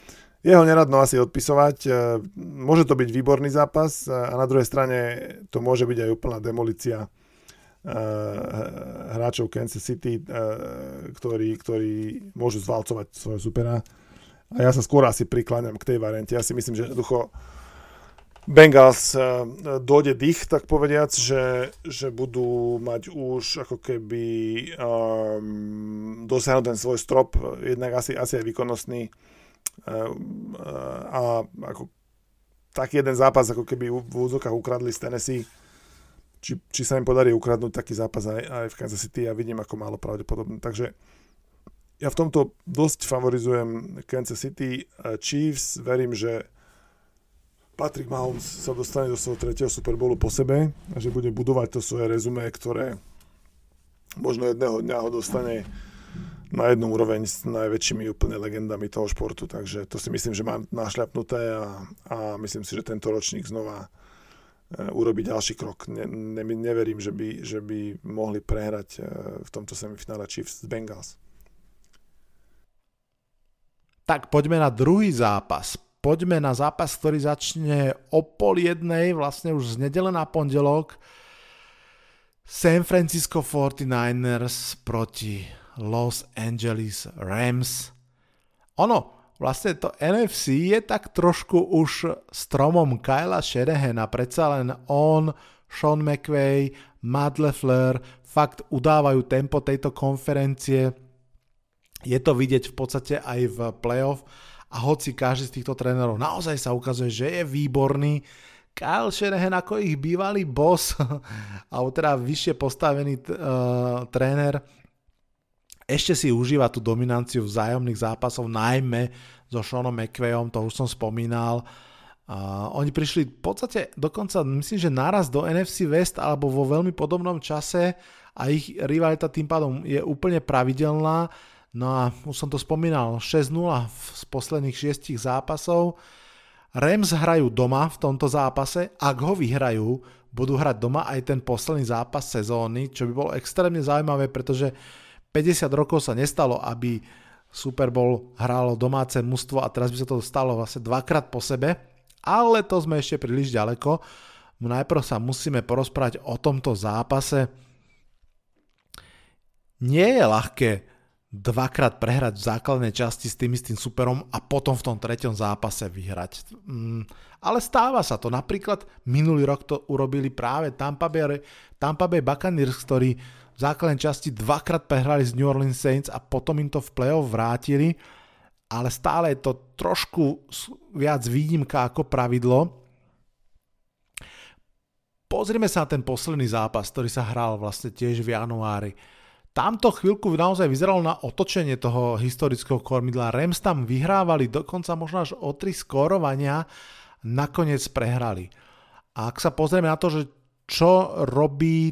jeho neradno asi odpisovať. E, môže to byť výborný zápas e, a na druhej strane to môže byť aj úplná demolícia e, hráčov Kansas City, ktorí, ktorí môžu zvalcovať svojho supera. A ja sa skôr asi prikláňam k tej variante. Ja si myslím, že jednoducho Bengals uh, dojde dých, tak povediac, že, že budú mať už ako keby um, dosiahnuť ten svoj strop, jednak asi, asi aj výkonnostný. Uh, a ako taký jeden zápas, ako keby v úzokách ukradli z Tennessee, či, či sa im podarí ukradnúť taký zápas aj, aj v Kansas City, ja vidím ako málo pravdepodobné. Takže ja v tomto dosť favorizujem Kansas City Chiefs, verím, že Patrick Mahomes sa dostane do svojho tretieho Super Bowlu po sebe a že bude budovať to svoje rezumé, ktoré možno jedného dňa ho dostane na jednu úroveň s najväčšími úplne legendami toho športu, takže to si myslím, že má našľapnuté a, a myslím si, že tento ročník znova e, urobiť ďalší krok. Ne, ne, neverím, že by, že by mohli prehrať e, v tomto semifinále Chiefs z Bengals. Tak poďme na druhý zápas poďme na zápas, ktorý začne o pol jednej, vlastne už z nedele na pondelok. San Francisco 49ers proti Los Angeles Rams. Ono, vlastne to NFC je tak trošku už stromom Kyla Shanahana, predsa len on, Sean McVay, Matt LeFleur fakt udávajú tempo tejto konferencie. Je to vidieť v podstate aj v playoff a hoci každý z týchto trénerov naozaj sa ukazuje, že je výborný, Kyle Shanahan ako ich bývalý boss, alebo teda vyššie postavený uh, tréner, ešte si užíva tú dominanciu vzájomných zápasov, najmä so Seanom McVayom, to už som spomínal. Uh, oni prišli v podstate dokonca, myslím, že naraz do NFC West alebo vo veľmi podobnom čase a ich rivalita tým pádom je úplne pravidelná. No a už som to spomínal, 6-0 z posledných 6 zápasov. Rams hrajú doma v tomto zápase, ak ho vyhrajú, budú hrať doma aj ten posledný zápas sezóny, čo by bolo extrémne zaujímavé, pretože 50 rokov sa nestalo, aby Super Bowl hralo domáce mužstvo a teraz by sa to stalo vlastne dvakrát po sebe, ale to sme ešte príliš ďaleko. Najprv sa musíme porozprávať o tomto zápase. Nie je ľahké dvakrát prehrať v základnej časti s tým istým superom a potom v tom treťom zápase vyhrať. Mm, ale stáva sa to. Napríklad minulý rok to urobili práve Tampa Bay, Tampa Bay Buccaneers, ktorí v základnej časti dvakrát prehrali z New Orleans Saints a potom im to v play-off vrátili. Ale stále je to trošku viac výnimka ako pravidlo. Pozrime sa na ten posledný zápas, ktorý sa hral vlastne tiež v januári tamto chvíľku naozaj vyzeralo na otočenie toho historického kormidla. Rams tam vyhrávali dokonca možno až o tri skórovania, nakoniec prehrali. A ak sa pozrieme na to, že čo robí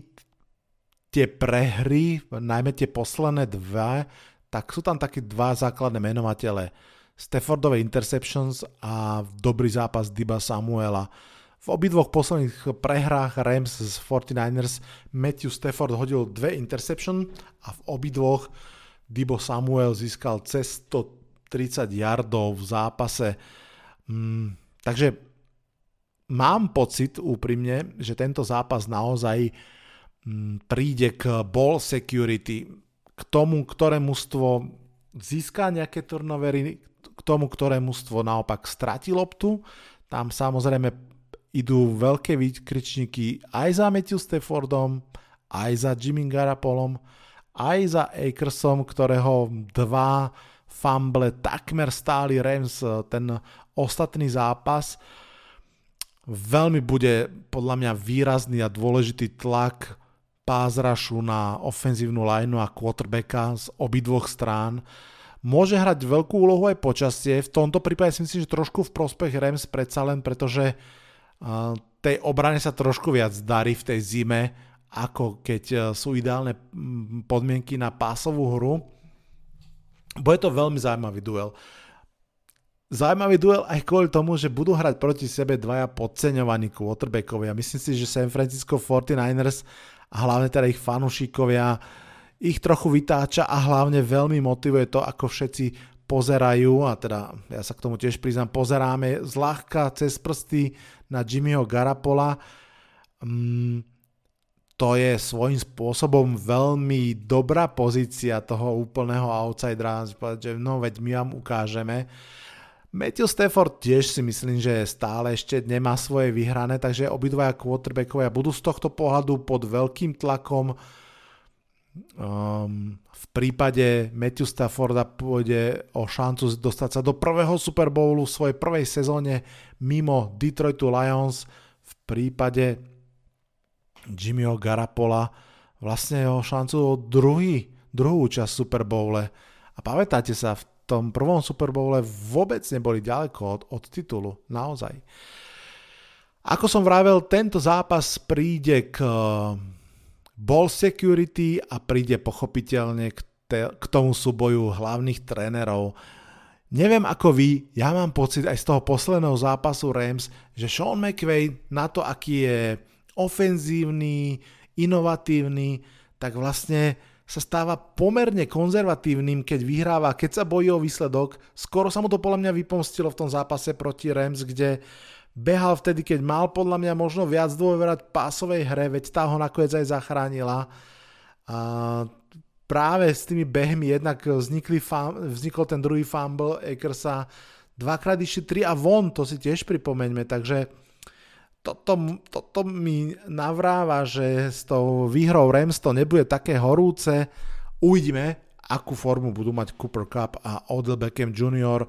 tie prehry, najmä tie posledné dve, tak sú tam také dva základné menovatele. Staffordové interceptions a dobrý zápas Diba Samuela. V obidvoch posledných prehrách Rams z 49ers Matthew Stafford hodil dve interception a v obidvoch Dibo Samuel získal cez 130 yardov v zápase. Mm, takže mám pocit úprimne, že tento zápas naozaj mm, príde k ball security, k tomu, ktoré mužstvo získa nejaké turnovery, k tomu, ktoré mužstvo naopak stratí loptu. Tam samozrejme idú veľké výkričníky aj za Matthew Staffordom, aj za Jimmy Garapolom, aj za Akersom, ktorého dva fumble takmer stáli Rams ten ostatný zápas. Veľmi bude podľa mňa výrazný a dôležitý tlak pázrašu na ofenzívnu lineu a quarterbacka z obidvoch strán. Môže hrať veľkú úlohu aj počasie, v tomto prípade si myslím, že trošku v prospech Rams predsa len, pretože tej obrane sa trošku viac darí v tej zime, ako keď uh, sú ideálne podmienky na pásovú hru. Bude to veľmi zaujímavý duel. Zaujímavý duel aj kvôli tomu, že budú hrať proti sebe dvaja podceňovaní quarterbackovia. Myslím si, že San Francisco 49ers a hlavne teda ich fanúšikovia ich trochu vytáča a hlavne veľmi motivuje to, ako všetci pozerajú, a teda ja sa k tomu tiež priznám, pozeráme zľahka cez prsty na Jimmyho Garapola. Mm, to je svojím spôsobom veľmi dobrá pozícia toho úplného outsidera, že no veď my vám ukážeme. Matthew Stafford tiež si myslím, že stále ešte nemá svoje vyhrané, takže obidvaja quarterbackovia budú z tohto pohľadu pod veľkým tlakom. Um, v prípade Matthew Stafforda pôjde o šancu dostať sa do prvého Super Bowlu v svojej prvej sezóne mimo Detroitu Lions. V prípade Jimmyho Garapola vlastne o šancu o druhý, druhú časť Super Bowle. A pamätáte sa, v tom prvom Super Bowle vôbec neboli ďaleko od, od titulu, naozaj. Ako som vravel, tento zápas príde k uh, ball security a príde pochopiteľne k, te, k tomu súboju hlavných trénerov. Neviem ako vy, ja mám pocit aj z toho posledného zápasu Rams, že Sean McVay na to, aký je ofenzívny, inovatívny, tak vlastne sa stáva pomerne konzervatívnym, keď vyhráva, keď sa bojí o výsledok. Skoro sa mu to podľa mňa vypomstilo v tom zápase proti Rams, kde behal vtedy, keď mal podľa mňa možno viac dôverať pásovej hre, veď tá ho nakoniec aj zachránila. A práve s tými behmi jednak vznikli, vznikol ten druhý fumble Akersa, dvakrát išli 3 a von, to si tiež pripomeňme, takže toto, toto mi navráva, že s tou výhrou Rams to nebude také horúce. Uvidíme, akú formu budú mať Cooper Cup a Odell Beckham Jr.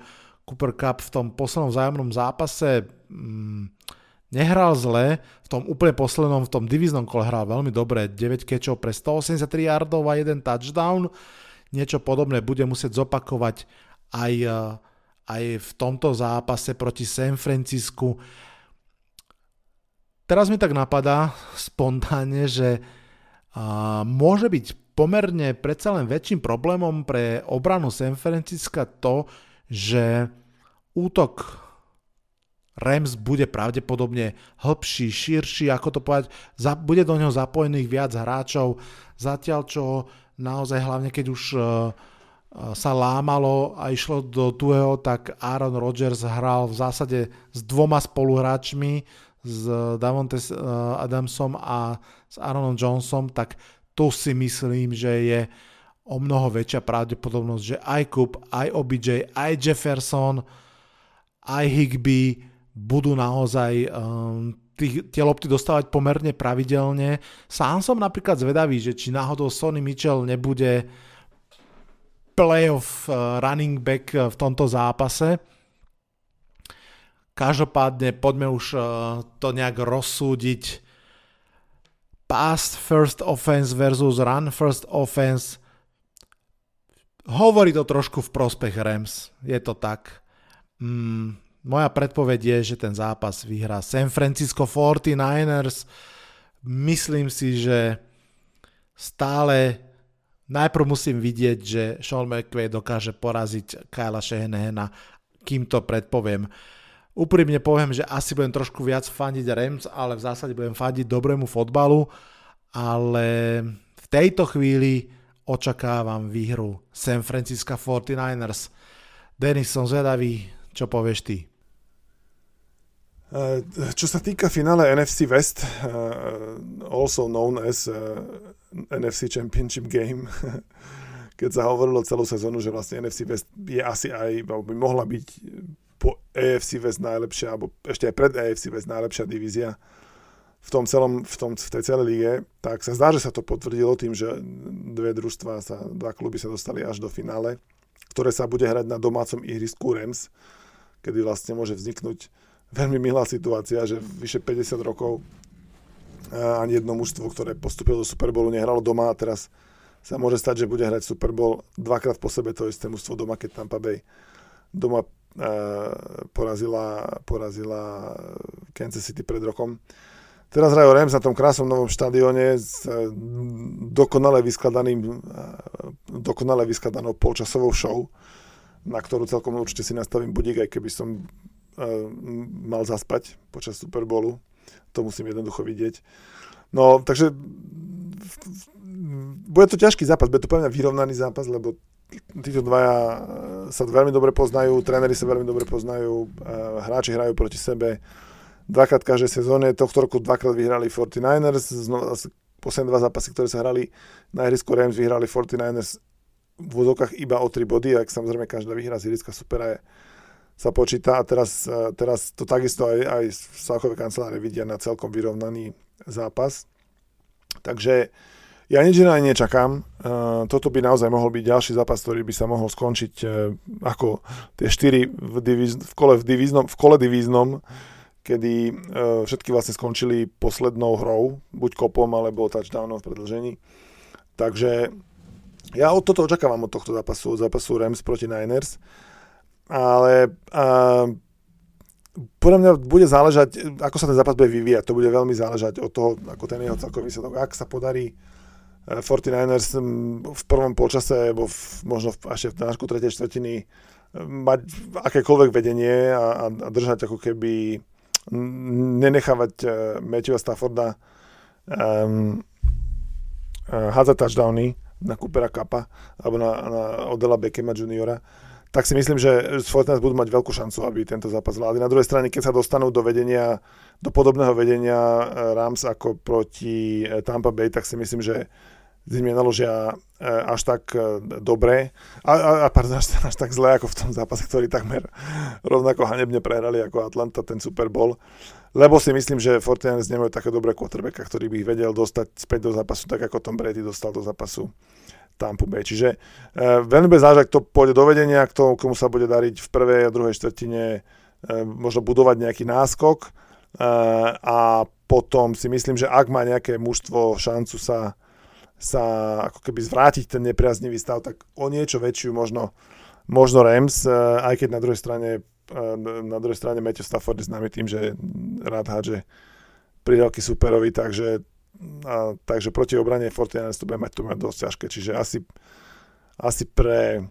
Cooper Cup v tom poslednom vzájomnom zápase mm, nehral zle, v tom úplne poslednom, v tom diviznom kole hral veľmi dobre, 9 kečov pre 183 yardov a jeden touchdown. Niečo podobné bude musieť zopakovať aj, eh, aj v tomto zápase proti San Francisku. Teraz mi tak napadá spontánne, že a, môže byť pomerne predsa len väčším problémom pre obranu San Francisca to, že útok Rams bude pravdepodobne hĺbší, širší, ako to povedať, za, bude do neho zapojených viac hráčov, zatiaľ čo naozaj hlavne keď už uh, sa lámalo a išlo do tuého, tak Aaron Rodgers hral v zásade s dvoma spoluhráčmi, s Davonte eh, Adamsom a s Aaronom Johnsonom, tak tu si myslím, že je o mnoho väčšia pravdepodobnosť, že aj Coop, aj OBJ, aj Jefferson, aj Higby budú naozaj um, tých, tie lopty dostávať pomerne pravidelne. Sám som napríklad zvedavý, že či náhodou Sonny Mitchell nebude playoff uh, running back v tomto zápase, Každopádne poďme už uh, to nejak rozsúdiť. Pass first offense versus run first offense. Hovorí to trošku v prospech Rams. Je to tak. Mm, moja predpoveď je, že ten zápas vyhrá San Francisco 49ers. Myslím si, že stále najprv musím vidieť, že Sean McVay dokáže poraziť Kyla Shahanahana, kým to predpoviem. Úprimne poviem, že asi budem trošku viac fandiť Rams, ale v zásade budem fandiť dobrému fotbalu, ale v tejto chvíli očakávam výhru San Francisco 49ers. Denis, som zvedavý, čo povieš ty? Eh, čo sa týka finále NFC West, eh, also known as eh, NFC Championship Game, keď sa hovorilo celú sezónu, že vlastne NFC West je asi aj, by mohla byť po AFC West najlepšia, alebo ešte aj pred AFC West najlepšia divízia v tom celom, v, tom, v tej celej lige, tak sa zdá, že sa to potvrdilo tým, že dve družstva, sa, dva kluby sa dostali až do finále, ktoré sa bude hrať na domácom ihrisku Rams, kedy vlastne môže vzniknúť veľmi milá situácia, že vyše 50 rokov ani jedno mužstvo, ktoré postupilo do Super Bowlu, nehralo doma a teraz sa môže stať, že bude hrať Super Bowl dvakrát po sebe to isté mužstvo doma, keď Tampa Bay doma porazila, porazila Kansas City pred rokom. Teraz hrajú Rams na tom krásnom novom štadióne s dokonale vyskladaným, dokonale vyskladanou polčasovou show, na ktorú celkom určite si nastavím budík, aj keby som mal zaspať počas Super Bowlu. To musím jednoducho vidieť. No, takže bude to ťažký zápas, bude to pre mňa vyrovnaný zápas, lebo títo dvaja sa veľmi dobre poznajú, tréneri sa veľmi dobre poznajú, hráči hrajú proti sebe, dvakrát každej sezóne, tohto roku dvakrát vyhrali 49ers, znova, posledné dva zápasy, ktoré sa hrali na ihrisku Rams, vyhrali 49ers v úzokách iba o 3 body, ak samozrejme každá výhra z ihriska supera je, sa počíta a teraz, teraz to takisto aj, aj v Sáchovej kancelárii vidia na celkom vyrovnaný zápas. Takže ja nič iné nečakám. Toto by naozaj mohol byť ďalší zápas, ktorý by sa mohol skončiť e, ako tie 4 v, divíz, v, kole, v, divíznom, v kole divíznom kedy všetky vlastne skončili poslednou hrou, buď kopom alebo touchdownom v predlžení. Takže ja od toto očakávam od tohto zápasu, od zápasu Rams proti Niners, ale uh, podľa mňa bude záležať, ako sa ten zápas bude vyvíjať, to bude veľmi záležať od toho, ako ten jeho celkový výsledok, ak sa podarí 49ers v prvom polčase, alebo v, možno v, až v nášku tretej štvrtiny mať akékoľvek vedenie a, a držať ako keby nenechávať uh, Matthewa Stafforda um, uh, hádzať touchdowny na Coopera Kappa alebo na, na Odela Beckhama juniora, tak si myslím, že Fortnite budú mať veľkú šancu, aby tento zápas zvládli. Na druhej strane, keď sa dostanú do vedenia, do podobného vedenia uh, Rams ako proti Tampa Bay, tak si myslím, že s nimi naložia až tak dobre. A, a, a pardon, až, až tak zle ako v tom zápase, ktorý takmer rovnako hanebne prehrali ako Atlanta ten Super Bowl, lebo si myslím, že Fortinanders nemajú také dobré quarterbacka, ktorý by ich vedel dostať späť do zápasu, tak ako Tom Brady dostal do zápasu Tampa Bay. Čiže e, veľmi bez záležať, kto pôjde do vedenia, kto, komu sa bude dariť v prvej a druhej štvrtine e, možno budovať nejaký náskok e, a potom si myslím, že ak má nejaké mužstvo šancu sa sa ako keby zvrátiť ten nepriaznivý stav, tak o niečo väčšiu možno, možno Rams, eh, aj keď na druhej strane eh, na druhej strane Matthew Stafford je známy tým, že rád hádže pridávky superovi, takže, a, takže proti obrane 49 to bude mať, to mať dosť ťažké, čiže asi, asi pre,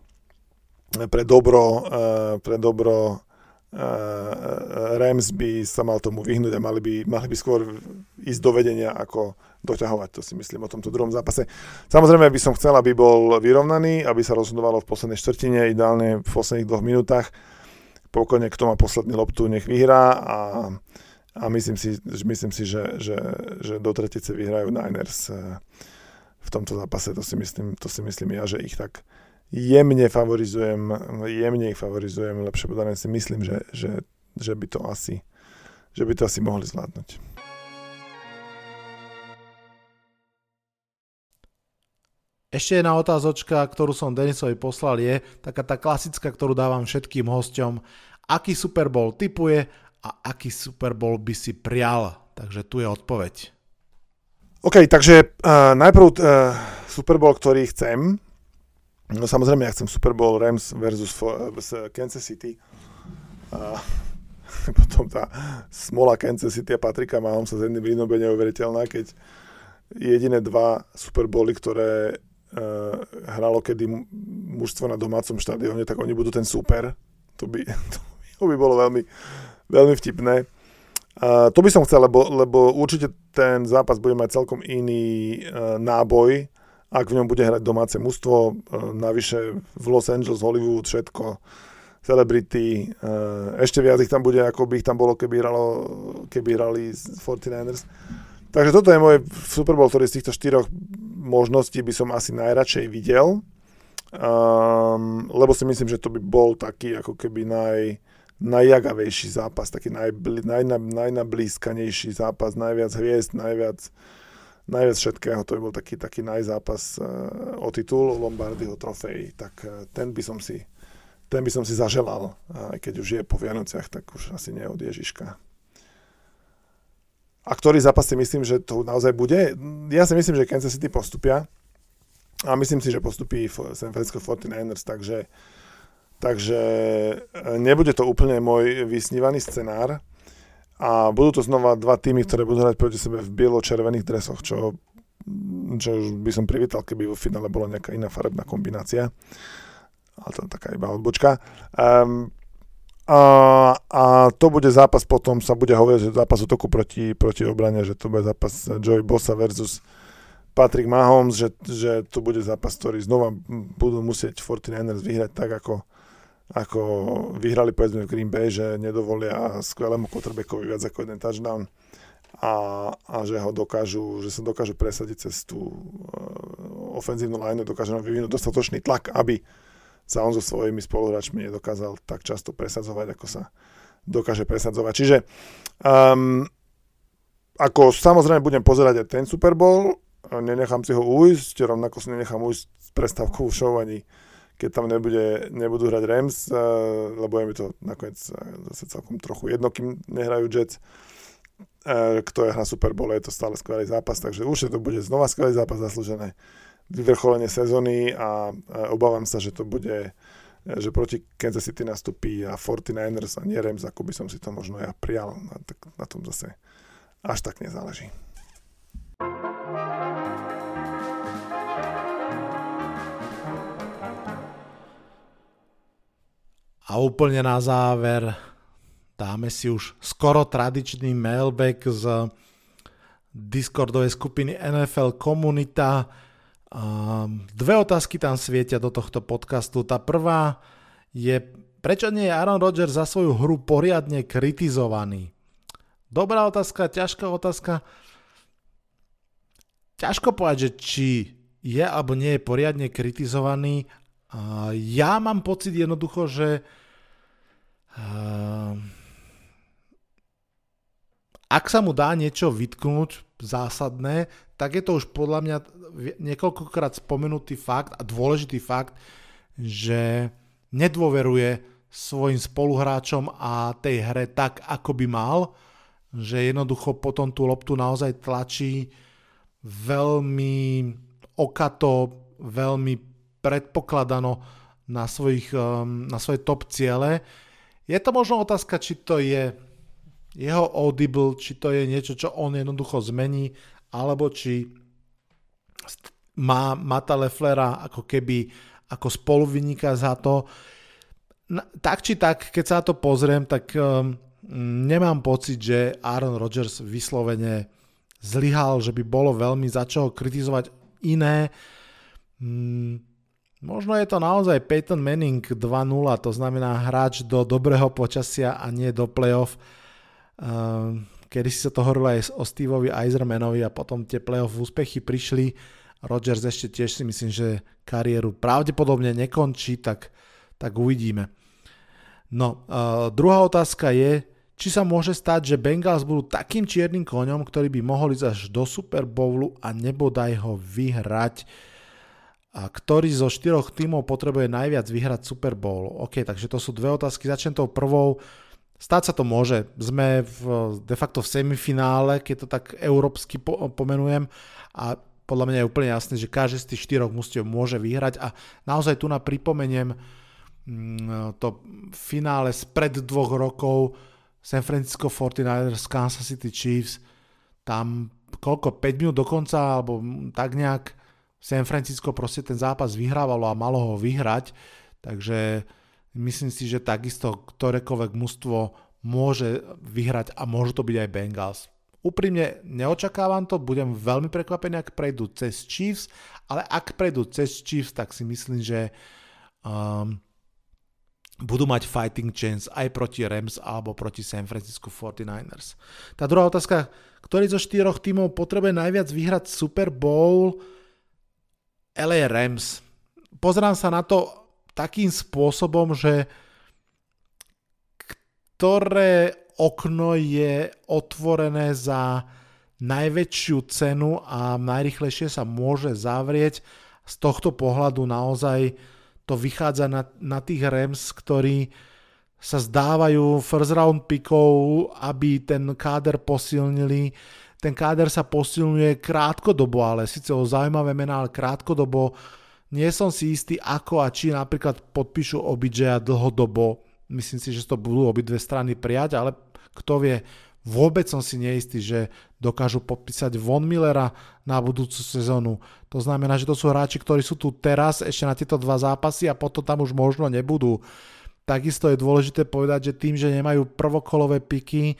pre dobro, eh, pre dobro Rams by sa mal tomu vyhnúť a mali by, mali by skôr ísť do vedenia ako doťahovať, to si myslím o tomto druhom zápase. Samozrejme by som chcel, aby bol vyrovnaný, aby sa rozhodovalo v poslednej štvrtine, ideálne v posledných dvoch minútach. Pokojne, kto má posledný loptu, nech vyhrá a, a myslím si, myslím si že, že, že do tretice vyhrajú Niners eh, v tomto zápase. To si myslím, to si myslím ja, že ich tak jemne favorizujem, jemne ich favorizujem, lepšie povedané si myslím, že, že, že by to asi že by to asi mohli zvládnuť. Ešte jedna otázočka, ktorú som Denisovi poslal je taká tá klasická, ktorú dávam všetkým hosťom. Aký Super Bowl typuje a aký Super Bowl by si prial? Takže tu je odpoveď. OK, takže uh, najprv uh, Super Bowl, ktorý chcem. No samozrejme, ja chcem Super Bowl Rams versus uh, Kansas City. Uh, potom tá smola Kansas City a Patrika Mahomesa s jedným Rínom je neuveriteľná, keď jediné dva Super Bowly, ktoré uh, hralo kedy mužstvo na domácom štadióne, tak oni budú ten super. To by, to by bolo veľmi, veľmi vtipné. Uh, to by som chcel, lebo, lebo určite ten zápas bude mať celkom iný uh, náboj, ak v ňom bude hrať domáce mužstvo, uh, navyše v Los Angeles, Hollywood, všetko, celebrity, uh, ešte viac ich tam bude, ako by ich tam bolo, keby, hralo, keby hrali 49ers. Takže toto je môj Super Bowl, ktorý z týchto štyroch možností by som asi najradšej videl, um, lebo si myslím, že to by bol taký ako keby naj, najjagavejší zápas, taký najbli, naj, najnablízkanejší zápas, najviac hviezd, najviac, najviac všetkého, to by bol taký, taký najzápas uh, o titul Lombardyho trofej, tak uh, ten by som si ten by som si zaželal, aj keď už je po Vianociach, tak už asi nie od Ježiška. A ktorý zápas si myslím, že to naozaj bude? Ja si myslím, že Kansas City postupia. A myslím si, že postupí San Francisco 49ers, takže Takže e, nebude to úplne môj vysnívaný scenár. A budú to znova dva týmy, ktoré budú hrať proti sebe v bielo-červených dresoch, čo, čo by som privítal, keby vo finále bola nejaká iná farebná kombinácia. Ale to je taká iba odbočka. Um, a, a to bude zápas potom, sa bude hovoriť, že zápas útoku proti, proti obrane, že to bude zápas Joey Bossa versus Patrick Mahomes, že, že to bude zápas, ktorý znova budú musieť 49ers vyhrať tak, ako ako vyhrali povedzme v Green Bay, že nedovolia skvelému quarterbackovi viac ako jeden touchdown a, a že ho dokážu, že sa dokážu presadiť cez tú uh, ofenzívnu line, dokážu vyvinúť dostatočný tlak, aby sa on so svojimi spoluhráčmi nedokázal tak často presadzovať, ako sa dokáže presadzovať. Čiže um, ako samozrejme budem pozerať aj ten Super Bowl, nenechám si ho ujsť, rovnako si nenechám ujsť s prestávkou show ani keď tam nebude, nebudú hrať Rams, uh, lebo je mi to nakoniec uh, zase celkom trochu jedno, kým nehrajú Jets. Uh, kto je hra Super Bowl, je to stále skvelý zápas, takže už to bude znova skvelý zápas, zaslúžené vyvrcholenie sezóny a obávam sa, že to bude že proti Kansas City nastupí a 49ers a nie Rams, ako by som si to možno ja prijal. Na, tak na tom zase až tak nezáleží. A úplne na záver dáme si už skoro tradičný mailback z Discordovej skupiny NFL Komunita. Dve otázky tam svietia do tohto podcastu. Tá prvá je, prečo nie je Aaron Rodgers za svoju hru poriadne kritizovaný? Dobrá otázka, ťažká otázka. Ťažko povedať, že či je alebo nie je poriadne kritizovaný ja mám pocit jednoducho, že ak sa mu dá niečo vytknúť zásadné, tak je to už podľa mňa niekoľkokrát spomenutý fakt a dôležitý fakt, že nedôveruje svojim spoluhráčom a tej hre tak, ako by mal, že jednoducho potom tú loptu naozaj tlačí veľmi okato, veľmi predpokladano na, svojich, um, na svoje top ciele. Je to možno otázka, či to je jeho audible, či to je niečo, čo on jednoducho zmení, alebo či má Mata Leflera ako keby ako spoluviníka za to. Tak či tak, keď sa to pozriem, tak um, nemám pocit, že Aaron Rodgers vyslovene zlyhal, že by bolo veľmi za čo kritizovať iné. Um, Možno je to naozaj Peyton Manning 2.0, to znamená hráč do dobrého počasia a nie do playoff. Ehm, kedy si sa to hovorilo aj o Steveovi Eisermanovi a potom tie playoff úspechy prišli. Rodgers ešte tiež si myslím, že kariéru pravdepodobne nekončí, tak, tak uvidíme. No, uh, druhá otázka je, či sa môže stať, že Bengals budú takým čiernym koňom, ktorý by mohol ísť až do Super Bowlu a nebodaj ho vyhrať. A ktorý zo štyroch tímov potrebuje najviac vyhrať Super Bowl? OK, takže to sú dve otázky. Začnem tou prvou. Stáť sa to môže. Sme v, de facto v semifinále, keď to tak európsky po, pomenujem a podľa mňa je úplne jasné, že každý z tých štyroch mužstiev môže vyhrať a naozaj tu na pripomeniem mm, to finále spred dvoch rokov San Francisco 49ers, Kansas City Chiefs, tam koľko, 5 minút dokonca, alebo tak nejak San Francisco proste ten zápas vyhrávalo a malo ho vyhrať, takže myslím si, že takisto ktorékoľvek mužstvo môže vyhrať a môžu to byť aj Bengals. Úprimne neočakávam to, budem veľmi prekvapený, ak prejdú cez Chiefs, ale ak prejdú cez Chiefs, tak si myslím, že um, budú mať fighting chance aj proti Rams alebo proti San Francisco 49ers. Tá druhá otázka, ktorý zo štyroch tímov potrebuje najviac vyhrať Super Bowl? LA Rams. Pozerám sa na to takým spôsobom, že ktoré okno je otvorené za najväčšiu cenu a najrychlejšie sa môže zavrieť. Z tohto pohľadu naozaj to vychádza na, na tých Rams, ktorí sa zdávajú first round pickov, aby ten káder posilnili ten káder sa posilňuje krátkodobo, ale síce o zaujímavé mená, ale krátkodobo Nie som si istý, ako a či napríklad podpíšu OBJ dlhodobo. Myslím si, že to budú obidve strany prijať, ale kto vie, vôbec som si neistý, že dokážu podpísať Von Millera na budúcu sezónu. To znamená, že to sú hráči, ktorí sú tu teraz ešte na tieto dva zápasy a potom tam už možno nebudú. Takisto je dôležité povedať, že tým, že nemajú prvokolové piky,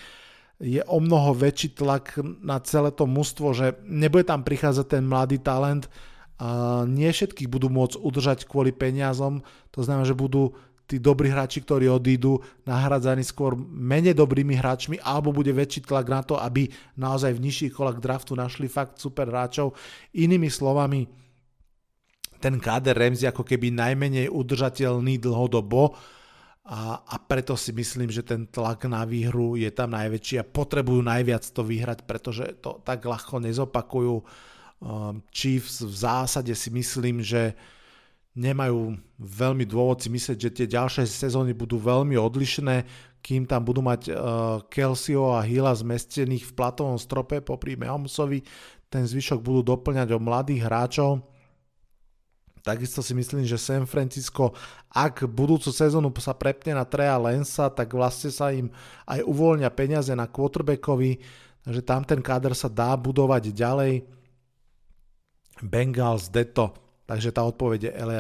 je o mnoho väčší tlak na celé to mužstvo, že nebude tam prichádzať ten mladý talent, a nie všetkých budú môcť udržať kvôli peniazom, to znamená, že budú tí dobrí hráči, ktorí odídu, nahradzaní skôr menej dobrými hráčmi, alebo bude väčší tlak na to, aby naozaj v nižších kolách draftu našli fakt super hráčov. Inými slovami, ten káder Remzi ako keby najmenej udržateľný dlhodobo, a, a preto si myslím, že ten tlak na výhru je tam najväčší a potrebujú najviac to vyhrať, pretože to tak ľahko nezopakujú. Um, Chiefs v zásade si myslím, že nemajú veľmi dôvod si myslieť, že tie ďalšie sezóny budú veľmi odlišné, kým tam budú mať uh, Kelseyho a Hilla zmestených v platovom strope popri Mahomesovi, ten zvyšok budú doplňať o mladých hráčov Takisto si myslím, že San Francisco, ak budúcu sezónu sa prepne na Trea Lensa, tak vlastne sa im aj uvoľnia peniaze na quarterbackovi, takže tam ten káder sa dá budovať ďalej. Bengals, Deto, takže tá odpoveď je LA.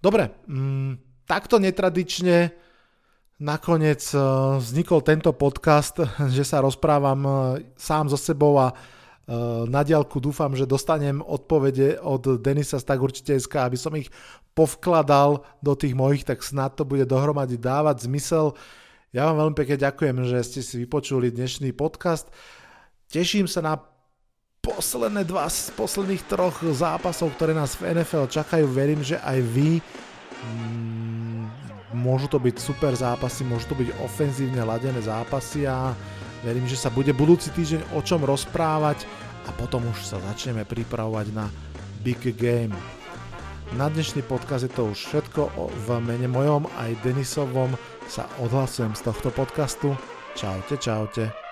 Dobre, mm, takto netradične nakoniec uh, vznikol tento podcast, že sa rozprávam uh, sám so sebou a Eh, na diálku dúfam, že dostanem odpovede od Denisa tak určite SK, aby som ich povkladal do tých mojich, tak snad to bude dohromady dávať zmysel. Ja vám veľmi pekne ďakujem, že ste si vypočuli dnešný podcast. Teším sa na posledné dva z posledných troch zápasov, ktoré nás v NFL čakajú. Verím, že aj vy mm, môžu to byť super zápasy, môžu to byť ofenzívne ladené zápasy a Verím, že sa bude budúci týždeň o čom rozprávať a potom už sa začneme pripravovať na Big Game. Na dnešný podkaz je to už všetko. V mene mojom aj Denisovom sa odhlasujem z tohto podcastu. Čaute, čaute.